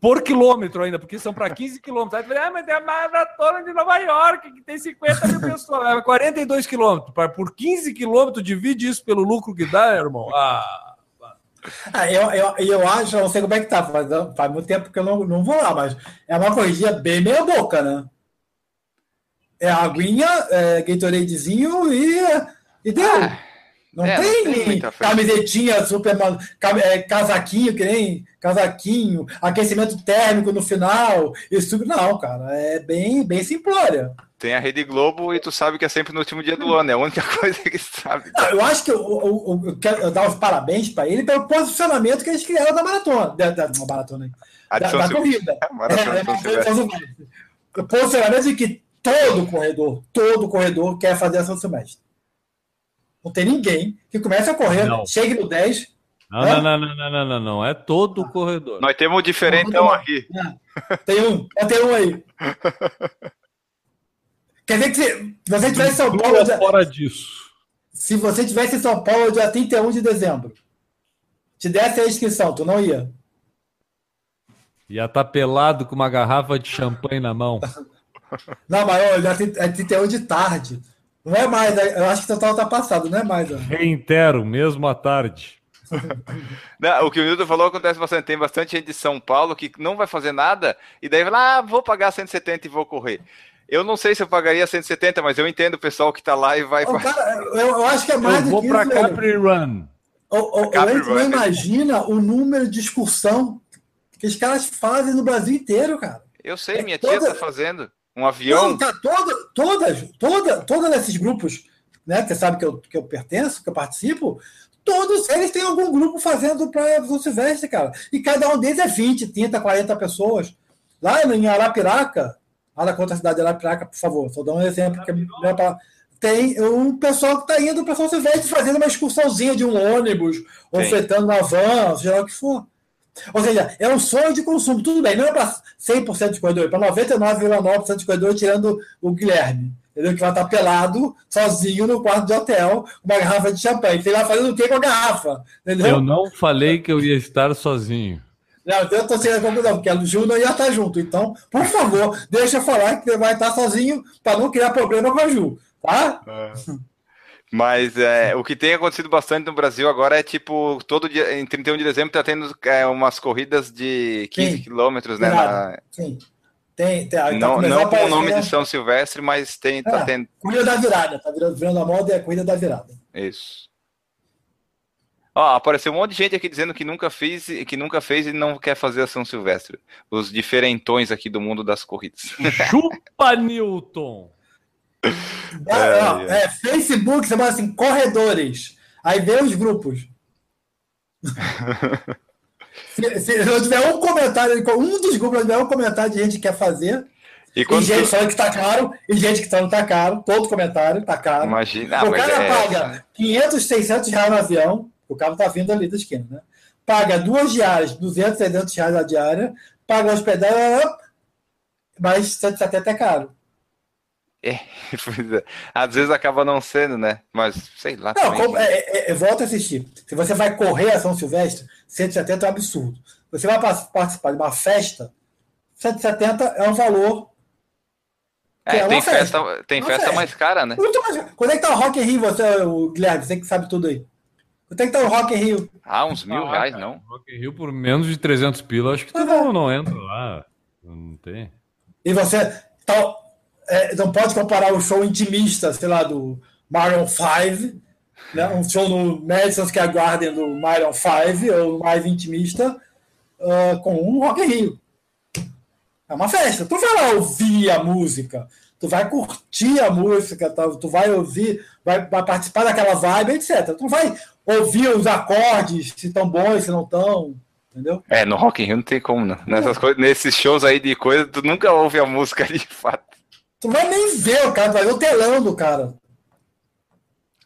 Por quilômetro ainda, porque são para 15 quilômetros. Aí ah, mas tem a maratona de Nova York, que tem 50 mil pessoas, é 42 quilômetros. Por 15 quilômetros, divide isso pelo lucro que dá, irmão. Ah. Ah, eu, eu, eu acho, não sei como é que tá, faz, faz muito tempo que eu não, não vou lá, mas é uma corrida bem meia boca, né? É aguinha, é Gatoradezinho e, e deu. Ah, não, é, tem não tem camisetinha, super, é, casaquinho, que nem casaquinho, aquecimento térmico no final. Isso não, cara. É bem, bem simplória. Tem a Rede Globo e tu sabe que é sempre no último dia do ano, é a única coisa que sabe. Não, eu acho que eu, eu, eu, quero dar os parabéns para ele pelo posicionamento que eles criaram da maratona. Da, da, da maratona da, da corrida. Maratona é, é, é, o posicionamento de que todo corredor, todo corredor quer fazer a São Silvestre. Não tem ninguém que comece a correr, não. chegue no 10. Não, não, não, não, não, não, não, é todo ah. corredor. Nós temos um diferentão aqui. É. Tem um, tem um aí. Quer dizer que se você tivesse em São Paulo. Dia, fora disso. Se você tivesse em São Paulo dia 31 de dezembro, te desse a inscrição, tu não ia? Ia estar tá pelado com uma garrafa de champanhe na mão. Não, mas olha, é 31 de tarde. Não é mais, né? eu acho que o total tá passado, não é mais. Ó. Reitero, mesmo à tarde. não, o que o Nilton falou acontece bastante. Tem bastante gente de São Paulo que não vai fazer nada e daí vai lá, ah, vou pagar 170 e vou correr. Eu não sei se eu pagaria 170, mas eu entendo o pessoal que tá lá e vai. cara, eu, eu, acho que é mais eu vou para Capri Run. O, o, Capri Run. não imagina o número de excursão que os caras fazem no Brasil inteiro, cara. Eu sei, é minha tia tá fazendo. Um avião? Não, tá, toda, todas, toda, todos esses grupos, né? Que você sabe que eu, que eu pertenço, que eu participo, todos eles têm algum grupo fazendo para o Silvestre, cara. E cada um deles é 20, 30, 40 pessoas. Lá em Arapiraca, nada contra a cidade de Arapiraca, por favor, só dar um exemplo. Que é pra, tem um pessoal que está indo para São Silvestre fazendo uma excursãozinha de um ônibus, ou fretando uma van, seja lá o que for. Ou seja, é um sonho de consumo. Tudo bem, não é para 100% de corredor, é para 99,9% de corredor, tirando o Guilherme. Entendeu? Que vai estar pelado, sozinho, no quarto de hotel, uma garrafa de champanhe. Sei lá fazendo o que com a garrafa? Entendeu? Eu não falei que eu ia estar sozinho. Não, então eu estou sendo conclusão, porque a Ju ia estar junto. Então, por favor, deixa eu falar que você vai estar sozinho para não criar problema com a Ju. Tá? É. Mas é, o que tem acontecido bastante no Brasil agora é tipo, todo dia, em 31 de dezembro, tá tendo é, umas corridas de 15 Sim, quilômetros, né? Na... Sim. Tem, tem, tá não não com o nome de São Silvestre, mas tem. Tá é, tendo... Corrida da virada, tá virando, virando a moda é a corrida da virada. Isso. Ó, apareceu um monte de gente aqui dizendo que nunca fez, que nunca fez e não quer fazer a São Silvestre. Os diferentões aqui do mundo das corridas. Chupa, Newton! É, é, é, Facebook, você fala assim, corredores. Aí vê os grupos. se, se, eu tiver um comentário, um dos grupos tiver um comentário de gente que quer fazer, e, e gente tu... falando que tá caro, e gente que tá, não tá caro, todo comentário tá caro. Imagina. O cara é... paga 500, 600 reais no avião, o carro tá vindo ali da esquina, né? Paga duas diárias, 200, 300 reais a diária, paga hospedagem, mas 170 é caro. É, é, às vezes acaba não sendo, né? Mas sei lá. Não, como, é, é, é, volta a assistir. Se você vai correr a São Silvestre, 170 é um absurdo. Você vai participar de uma festa, 170 é um valor. É, tem festa, festa, tem festa, festa, mais cara, né? Muito mais. Quando é que tá o Rock in Rio, você, o Guilherme? Você que sabe tudo aí. Quanto é que tá o Rock in Rio? Ah, uns mil ah, reais, cara, não. Rock in Rio por menos de 300 pila, acho que tu não, não entra lá. Não tem. E você. Tá, é, não pode comparar o show intimista, sei lá, do Maroon 5, né? um show no Madison Square Garden do Maroon 5, ou mais intimista, uh, com um Rock in Rio. É uma festa. Tu vai lá ouvir a música, tu vai curtir a música, tá? tu vai ouvir, vai, vai participar daquela vibe, etc. Tu vai ouvir os acordes, se estão bons, se não estão. entendeu? É, no Rock in Rio não tem como, não. Nessas coisas, nesses shows aí de coisa, tu nunca ouve a música de fato. Tu vai nem ver o cara, tu vai ver o telão do cara.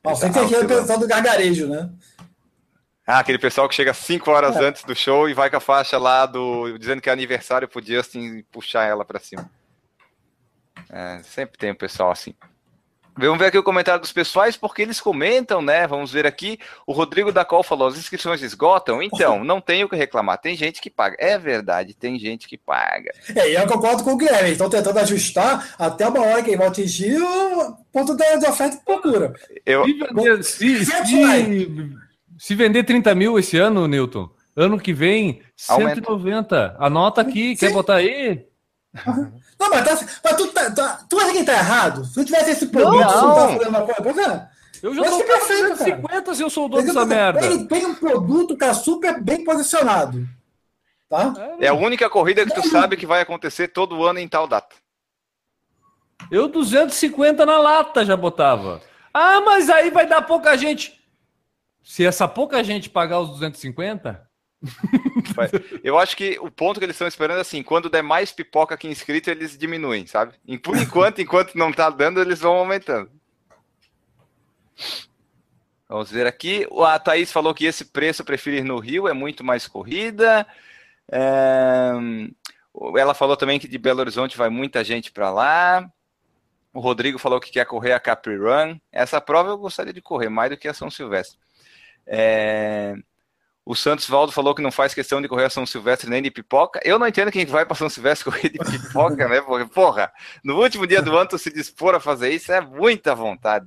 Não, sem ter aquele pessoal do gargarejo, né? Ah, aquele pessoal que chega cinco horas é. antes do show e vai com a faixa lá do dizendo que é aniversário pro Justin e puxar ela pra cima. É, sempre tem um pessoal assim. Vamos ver aqui o comentário dos pessoais, porque eles comentam, né? Vamos ver aqui. O Rodrigo da Col falou: as inscrições esgotam? Então, não tem o que reclamar. Tem gente que paga. É verdade, tem gente que paga. É, e eu concordo com o Guilherme. Estão tentando ajustar até uma hora que eles vão atingir o ponto de oferta e procura. Eu... Se, se, se, se, vender 30 mil esse ano, Newton, ano que vem, 190. Aumenta. Anota aqui, Sim. quer botar aí? Não, mas, tá, mas tu, tá, tá, tu acha que tá errado? Se não tivesse esse produto, não, não. tá fazendo uma coisa, eu já tô perfeito, 50 se eu sou o dono dessa merda. Ele tem um produto que é super bem posicionado. Tá? É a única corrida que tu sabe que vai acontecer todo ano em tal data. Eu 250 na lata já botava. Ah, mas aí vai dar pouca gente. Se essa pouca gente pagar os 250, eu acho que o ponto que eles estão esperando é assim, quando der mais pipoca que inscrito, eles diminuem, sabe? Por enquanto, enquanto não tá dando, eles vão aumentando. Vamos ver aqui. A Thaís falou que esse preço preferir no Rio é muito mais corrida. É... Ela falou também que de Belo Horizonte vai muita gente para lá. O Rodrigo falou que quer correr a Capri Run. Essa prova eu gostaria de correr mais do que a São Silvestre. É... O Santos Valdo falou que não faz questão de correr a São Silvestre nem de pipoca. Eu não entendo quem vai para São Silvestre correr de pipoca, né? Porque, porra, no último dia do ano tu se dispor a fazer isso é muita vontade.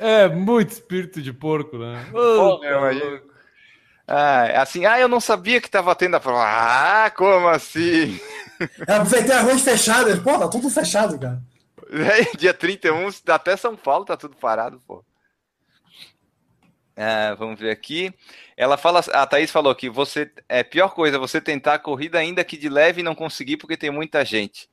É muito espírito de porco, né? Oh, meu, ah, assim, ah, eu não sabia que estava tendo a prova. Ah, como assim? É, vai ter arroz fechado. Pô, tá tudo fechado, cara. É, dia 31, até São Paulo tá tudo parado, pô. É, vamos ver aqui. Ela fala, a Thaís falou que você é pior coisa você tentar a corrida ainda que de leve e não conseguir porque tem muita gente.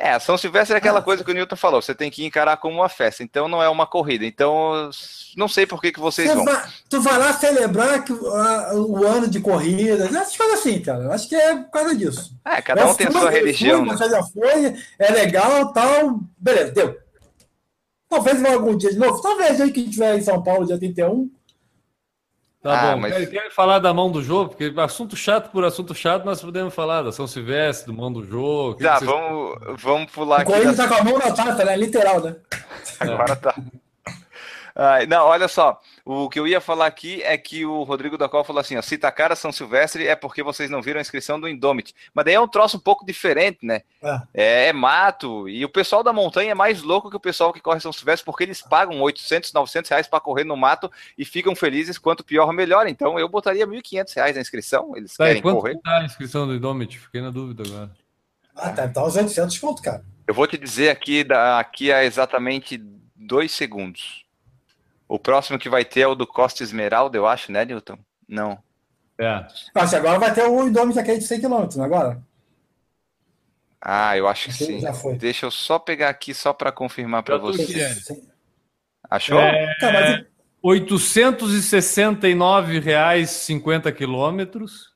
É, a São Silvestre é aquela ah, coisa que o Newton falou, você tem que encarar como uma festa, então não é uma corrida. Então, não sei por que, que vocês vão. Vai, tu vai lá celebrar que, uh, o ano de corrida, essas coisas assim, cara. Acho que é por causa disso. É, cada um tem a sua religião. Fui, né? Você já foi, é legal tal. Beleza, deu. Talvez vá algum dia de novo. Talvez aí que tiver em São Paulo, dia 31. Tá ah, bom. Mas... Quer falar da mão do jogo? Porque assunto chato por assunto chato, nós podemos falar da São Silvestre, do mão do jogo. Tá, vocês... vamos, vamos pular o aqui. O Corinthians da... tá com a mão na taça, né? Literal, né? Agora tá. Ah, não, olha só. O que eu ia falar aqui é que o Rodrigo da Col falou assim: ó, se tá cara São Silvestre é porque vocês não viram a inscrição do Indomit. Mas daí é um troço um pouco diferente, né? É. é. É, mato. E o pessoal da montanha é mais louco que o pessoal que corre São Silvestre porque eles pagam 800, 900 reais para correr no mato e ficam felizes quanto pior, melhor. Então eu botaria 1.500 reais na inscrição. Eles tá, querem quanto correr. tá a inscrição do Indomit? Fiquei na dúvida agora. Ah, tá. Tá uns 800 conto, cara. Eu vou te dizer aqui, daqui a exatamente dois segundos. O próximo que vai ter é o do Costa Esmeralda, eu acho, né, Newton? Não. É. Acho agora vai ter o Indomit aquele de 100 km, não é agora? Ah, eu acho que sim. Já foi. Deixa eu só pegar aqui só para confirmar para você. Achou? É... Tá, mas... R$ 869,50 quilômetros.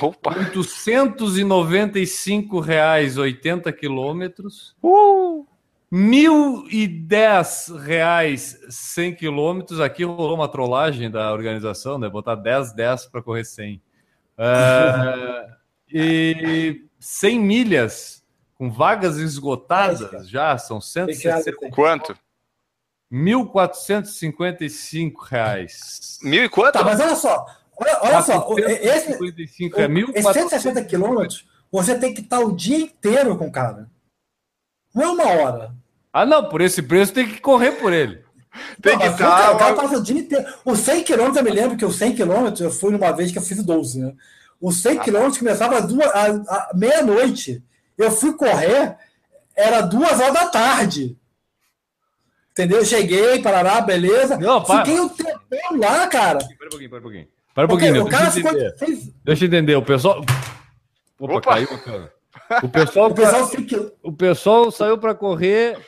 Opa! R$ 895,80 quilômetros. Uh! Mil e dez reais 100 quilômetros. Aqui rolou uma trollagem da organização, né? Botar 10, 10 para correr 100. Uh, e 100 milhas com vagas esgotadas já, são 160. Quanto? 1.455 reais. Mil e quanto? Tá, mas olha só, olha, olha só, esse, é 160 quilômetros, você tem que estar o dia inteiro com o cara. Não é uma hora. Ah, não, por esse preço tem que correr por ele. Tem não, que estar. O cara passa o dia inteiro. Os 100 km, eu me lembro que os 100 km, eu fui numa vez que eu fiz 12, né? Os 100 ah, km começava às meia-noite. Eu fui correr, era duas horas da tarde. Entendeu? Cheguei, parará, beleza. Não, para. Fiquei um tempão lá, cara. Para um pouquinho, para um pouquinho. Para um pouquinho, o cara ficou... Deixa eu entender. O pessoal. Opa, Opa. caiu, cara. O pessoal, o pessoal, o pessoal saiu para correr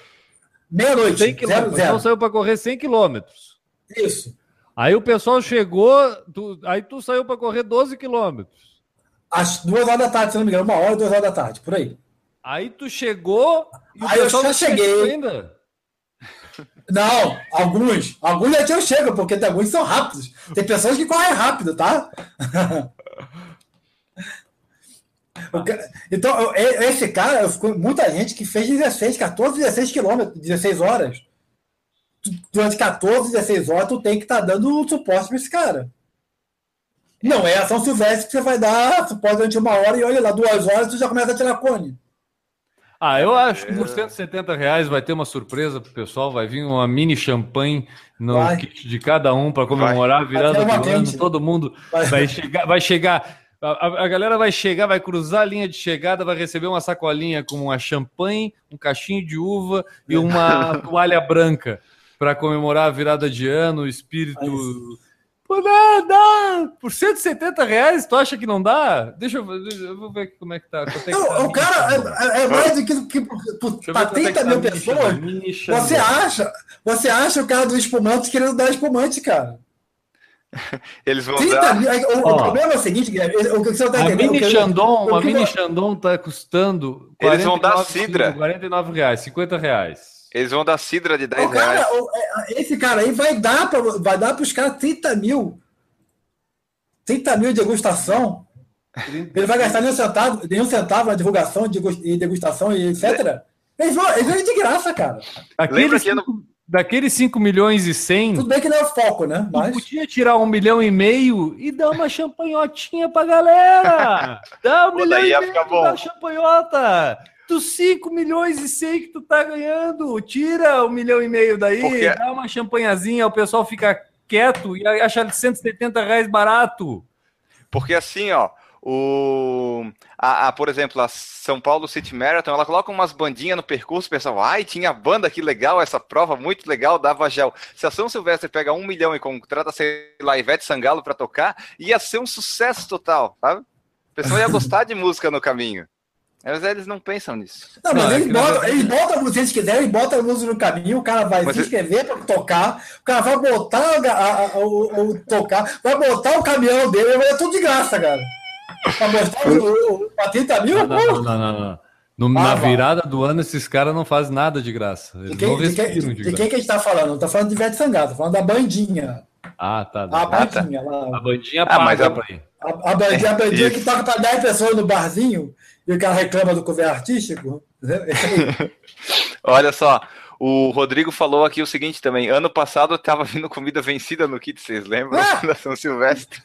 Meia-noite. 100 quilômetros. O pessoal saiu para correr 100 quilômetros. Isso. Aí o pessoal chegou, tu, aí tu saiu para correr 12 quilômetros. às duas horas da tarde, se não me engano, uma hora, duas horas da tarde, por aí. Aí tu chegou e aí eu já cheguei. Ainda. Não, alguns. Alguns já tinham chego, porque tem alguns que são rápidos. Tem pessoas que correm rápido, tá? Então, esse cara, muita gente que fez 16, 14, 16 quilômetros, 16 horas. Durante 14, 16 horas, tu tem que estar tá dando suporte para esse cara. Não é a São Silvestre que você vai dar suporte durante uma hora e olha lá, duas horas, tu já começa a tirar cone. Ah, eu acho que por 170 reais vai ter uma surpresa pro pessoal, vai vir uma mini champanhe no vai. kit de cada um para comemorar vai. a virada do ano. Todo mundo vai, vai chegar, vai chegar a, a, galera vai chegar, vai cruzar a linha de chegada, vai receber uma sacolinha com uma champanhe, um cachinho de uva e uma toalha branca para comemorar a virada de ano, o espírito. Pô, dá, dá. Por 170 reais, tu acha que não dá? Deixa eu, eu vou ver como é que tá. É não, tá o cara é, é, mais do que, que para 30 é mil tá pessoas. Você acha, você acha o cara do espumante querendo dar espumante, cara? Eles vão dar... Mil, o, o, problema é o seguinte, Guilherme, o que você está entendendo... A mini Xandon, a mini Xandon está custando... Eles vão dar cidra. 49 reais, 50 reais. Eles vão dar cidra de 10 o cara, reais. É, esse cara aí vai dar para vai dar os caras 30 mil. 30 mil de degustação. Ele vai gastar nenhum centavo, nenhum centavo na divulgação e degustação e etc. Eles vão, eles vão de graça, cara. Aquele que no daqueles 5 milhões e 100. Tudo bem que não é foco, né? Mas... podia tirar um milhão e meio e dar uma champanhotinha pra galera. Dá um milhão e meio da champanhota. Dos 5 milhões e 100 que tu tá ganhando, tira um milhão e meio daí, Porque... dá uma champanhazinha, o pessoal fica quieto e acha 170 reais barato. Porque assim, ó, o, a, a, por exemplo, a São Paulo City Marathon, ela coloca umas bandinhas no percurso, o pessoal, ai, tinha banda, que legal, essa prova muito legal, dava gel. Se a São Silvestre pega um milhão e contrata, sei lá, Ivete Sangalo para tocar, ia ser um sucesso total, sabe? O pessoal ia gostar de música no caminho. Mas eles não pensam nisso. Não, mas não, eles, é botam, eles botam a música, se quiserem, botam a música no caminho, o cara vai mas se inscrever para tocar, o cara vai botar a, a, o, o, tocar, vai botar o caminhão dele, é tudo de graça, cara. Pra mostrar o, o 30 mil? Não, não, não, não. não. No, ah, na virada do ano, esses caras não fazem nada de graça. Eles de quem, de quem, de, de quem que a gente tá falando? Não tá falando de Ivete Sangado, tá falando da bandinha. Ah, tá. A bandinha lá. A bandinha ah, mas a, a, a bandinha, a bandinha que toca para 10 pessoas no barzinho e o cara reclama do cover artístico. Olha só, o Rodrigo falou aqui o seguinte também. Ano passado estava vindo comida vencida no kit, vocês lembram? Ah! Da São Silvestre.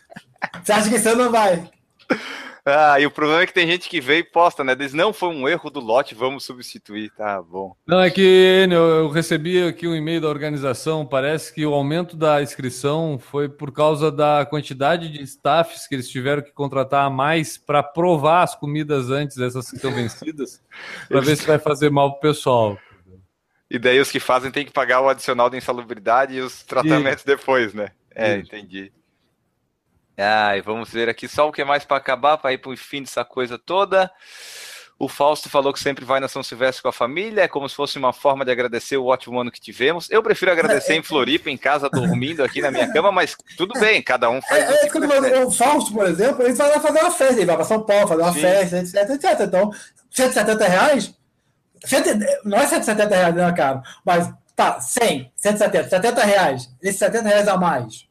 Você acha que você não vai? Ah, e o problema é que tem gente que vem e posta, né? Diz, não, foi um erro do lote, vamos substituir, tá bom. Não, é que eu recebi aqui um e-mail da organização, parece que o aumento da inscrição foi por causa da quantidade de staffs que eles tiveram que contratar a mais para provar as comidas antes dessas que estão vencidas, para ver se vai fazer mal pro pessoal. E daí os que fazem tem que pagar o adicional de insalubridade e os tratamentos e... depois, né? É, entendi. Ah, e vamos ver aqui só o que mais para acabar, para ir para o fim dessa coisa toda. O Fausto falou que sempre vai na São Silvestre com a família, é como se fosse uma forma de agradecer o ótimo ano que tivemos. Eu prefiro agradecer em Floripa, em casa, dormindo aqui na minha cama, mas tudo bem, cada um faz. É, é, o Fausto, por exemplo, ele vai lá fazer uma festa, ele vai para São Paulo fazer uma Sim. festa, etc, etc. Então, 170 reais, não é 170 reais, né, cara? Mas tá, 100, 170, 70 reais, esses 70 reais a mais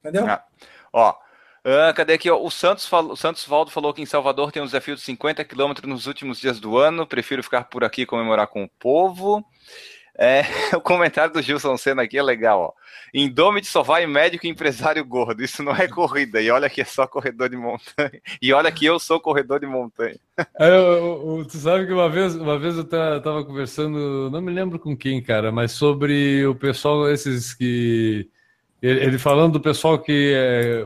Entendeu? Ah, ó, uh, cadê aqui? Ó, o Santos, falo, o Santos Valdo falou que em Salvador tem um desafio de 50 quilômetros nos últimos dias do ano. Prefiro ficar por aqui e comemorar com o povo. É, o comentário do Gilson Senna aqui é legal, ó. Indomit só vai médico e empresário gordo. Isso não é corrida. E olha que é só corredor de montanha. E olha que eu sou corredor de montanha. É, eu, eu, tu sabe que uma vez, uma vez eu tava conversando, não me lembro com quem, cara, mas sobre o pessoal, esses que ele, falando do pessoal que é,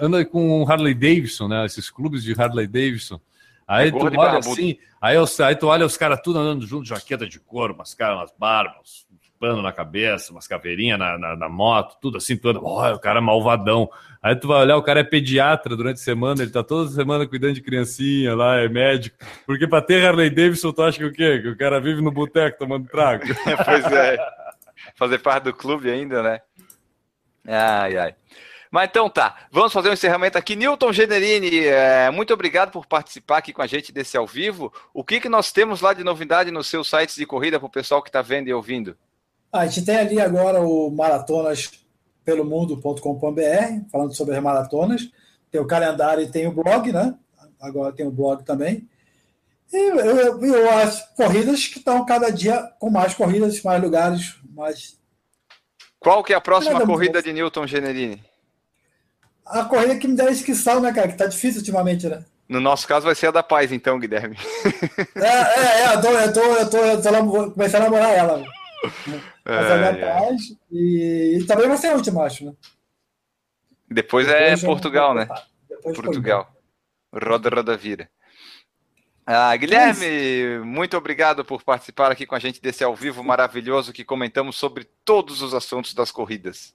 anda com Harley Davidson, né? Esses clubes de Harley Davidson. Aí é tu olha assim, aí, eu, aí tu olha os caras tudo andando junto, jaqueta de couro, umas caras, umas barbas, pano na cabeça, umas caveirinhas na, na, na, moto, tudo assim, tudo. Oh, o cara é malvadão. Aí tu vai olhar, o cara é pediatra durante a semana, ele tá toda semana cuidando de criancinha lá, é médico. Porque pra ter Harley Davidson, tu acha que o quê? Que o cara vive no boteco tomando trago. pois é. Fazer parte do clube ainda, né? Ai, ai. Mas então tá, vamos fazer um encerramento aqui. Newton Generini, é, muito obrigado por participar aqui com a gente desse ao vivo. O que, que nós temos lá de novidade nos seus sites de corrida para o pessoal que está vendo e ouvindo? A gente tem ali agora o maratonas pelo mundo.com.br, falando sobre as maratonas. Tem o calendário e tem o blog, né? Agora tem o blog também. E eu, eu, eu as corridas que estão cada dia com mais corridas, mais lugares, mais. Qual que é a próxima corrida de Newton Generini? a corrida que me dá inscrição, né, cara? Que tá difícil ultimamente, né? No nosso caso vai ser a da paz, então, Guilherme. É, é, é eu tô, eu tô, eu tô, eu tô começando a namorar ela. Né? É, a da é. paz e, e, também vai ser a última, acho, né? Depois, é Depois é Portugal, né? Depois Portugal. Roda, roda, vira. Ah, Guilherme, muito obrigado por participar aqui com a gente desse ao vivo maravilhoso que comentamos sobre todos os assuntos das corridas.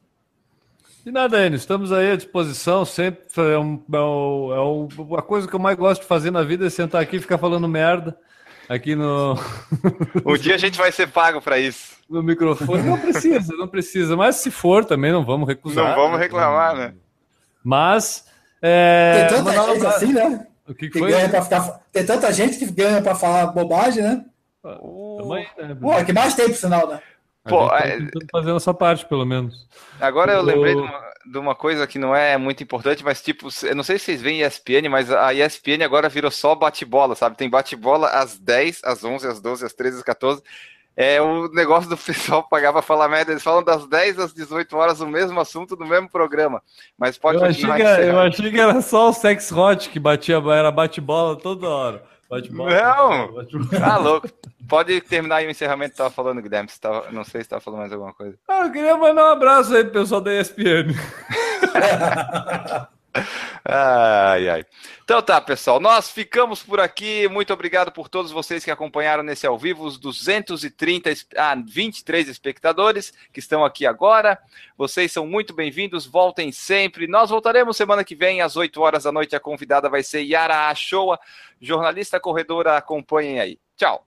De nada, Enio. Estamos aí à disposição. Sempre é, um, é, um, é a coisa que eu mais gosto de fazer na vida é sentar aqui e ficar falando merda aqui no. Um dia a gente vai ser pago para isso. No microfone. Não precisa, não precisa. Mas se for também, não vamos recusar. Não vamos reclamar, né? Mas. É... Tem tanta assim, né? O que, que foi? Ganha pra ficar... Tem tanta gente que ganha para falar bobagem, né? Também, né? Pô, que mais tem, por sinal, né? Pô, tá é... fazendo essa parte, pelo menos. Agora eu lembrei de uma, de uma, coisa que não é muito importante, mas tipo, eu não sei se vocês veem ESPN, mas a ESPN agora virou só bate-bola, sabe? Tem bate-bola às 10, às 11, às 12, às 13, às 14. É o negócio do pessoal pagar pra falar merda. Eles falam das 10 às 18 horas o mesmo assunto do mesmo programa. Mas pode eu achei, que, eu achei que era só o Sex Hot que batia, era bate-bola toda hora. Não! Tá louco. Pode terminar aí o encerramento que tava falando, Guilherme. Você tava, não sei se tava falando mais alguma coisa. Ah, eu queria mandar um abraço aí pro pessoal da ESPN. ai, ai. Então tá, pessoal, nós ficamos por aqui. Muito obrigado por todos vocês que acompanharam nesse ao vivo, os 230, ah, 23 espectadores que estão aqui agora. Vocês são muito bem-vindos, voltem sempre. Nós voltaremos semana que vem, às 8 horas da noite. A convidada vai ser Yara Achoa, jornalista corredora. Acompanhem aí. Tchau.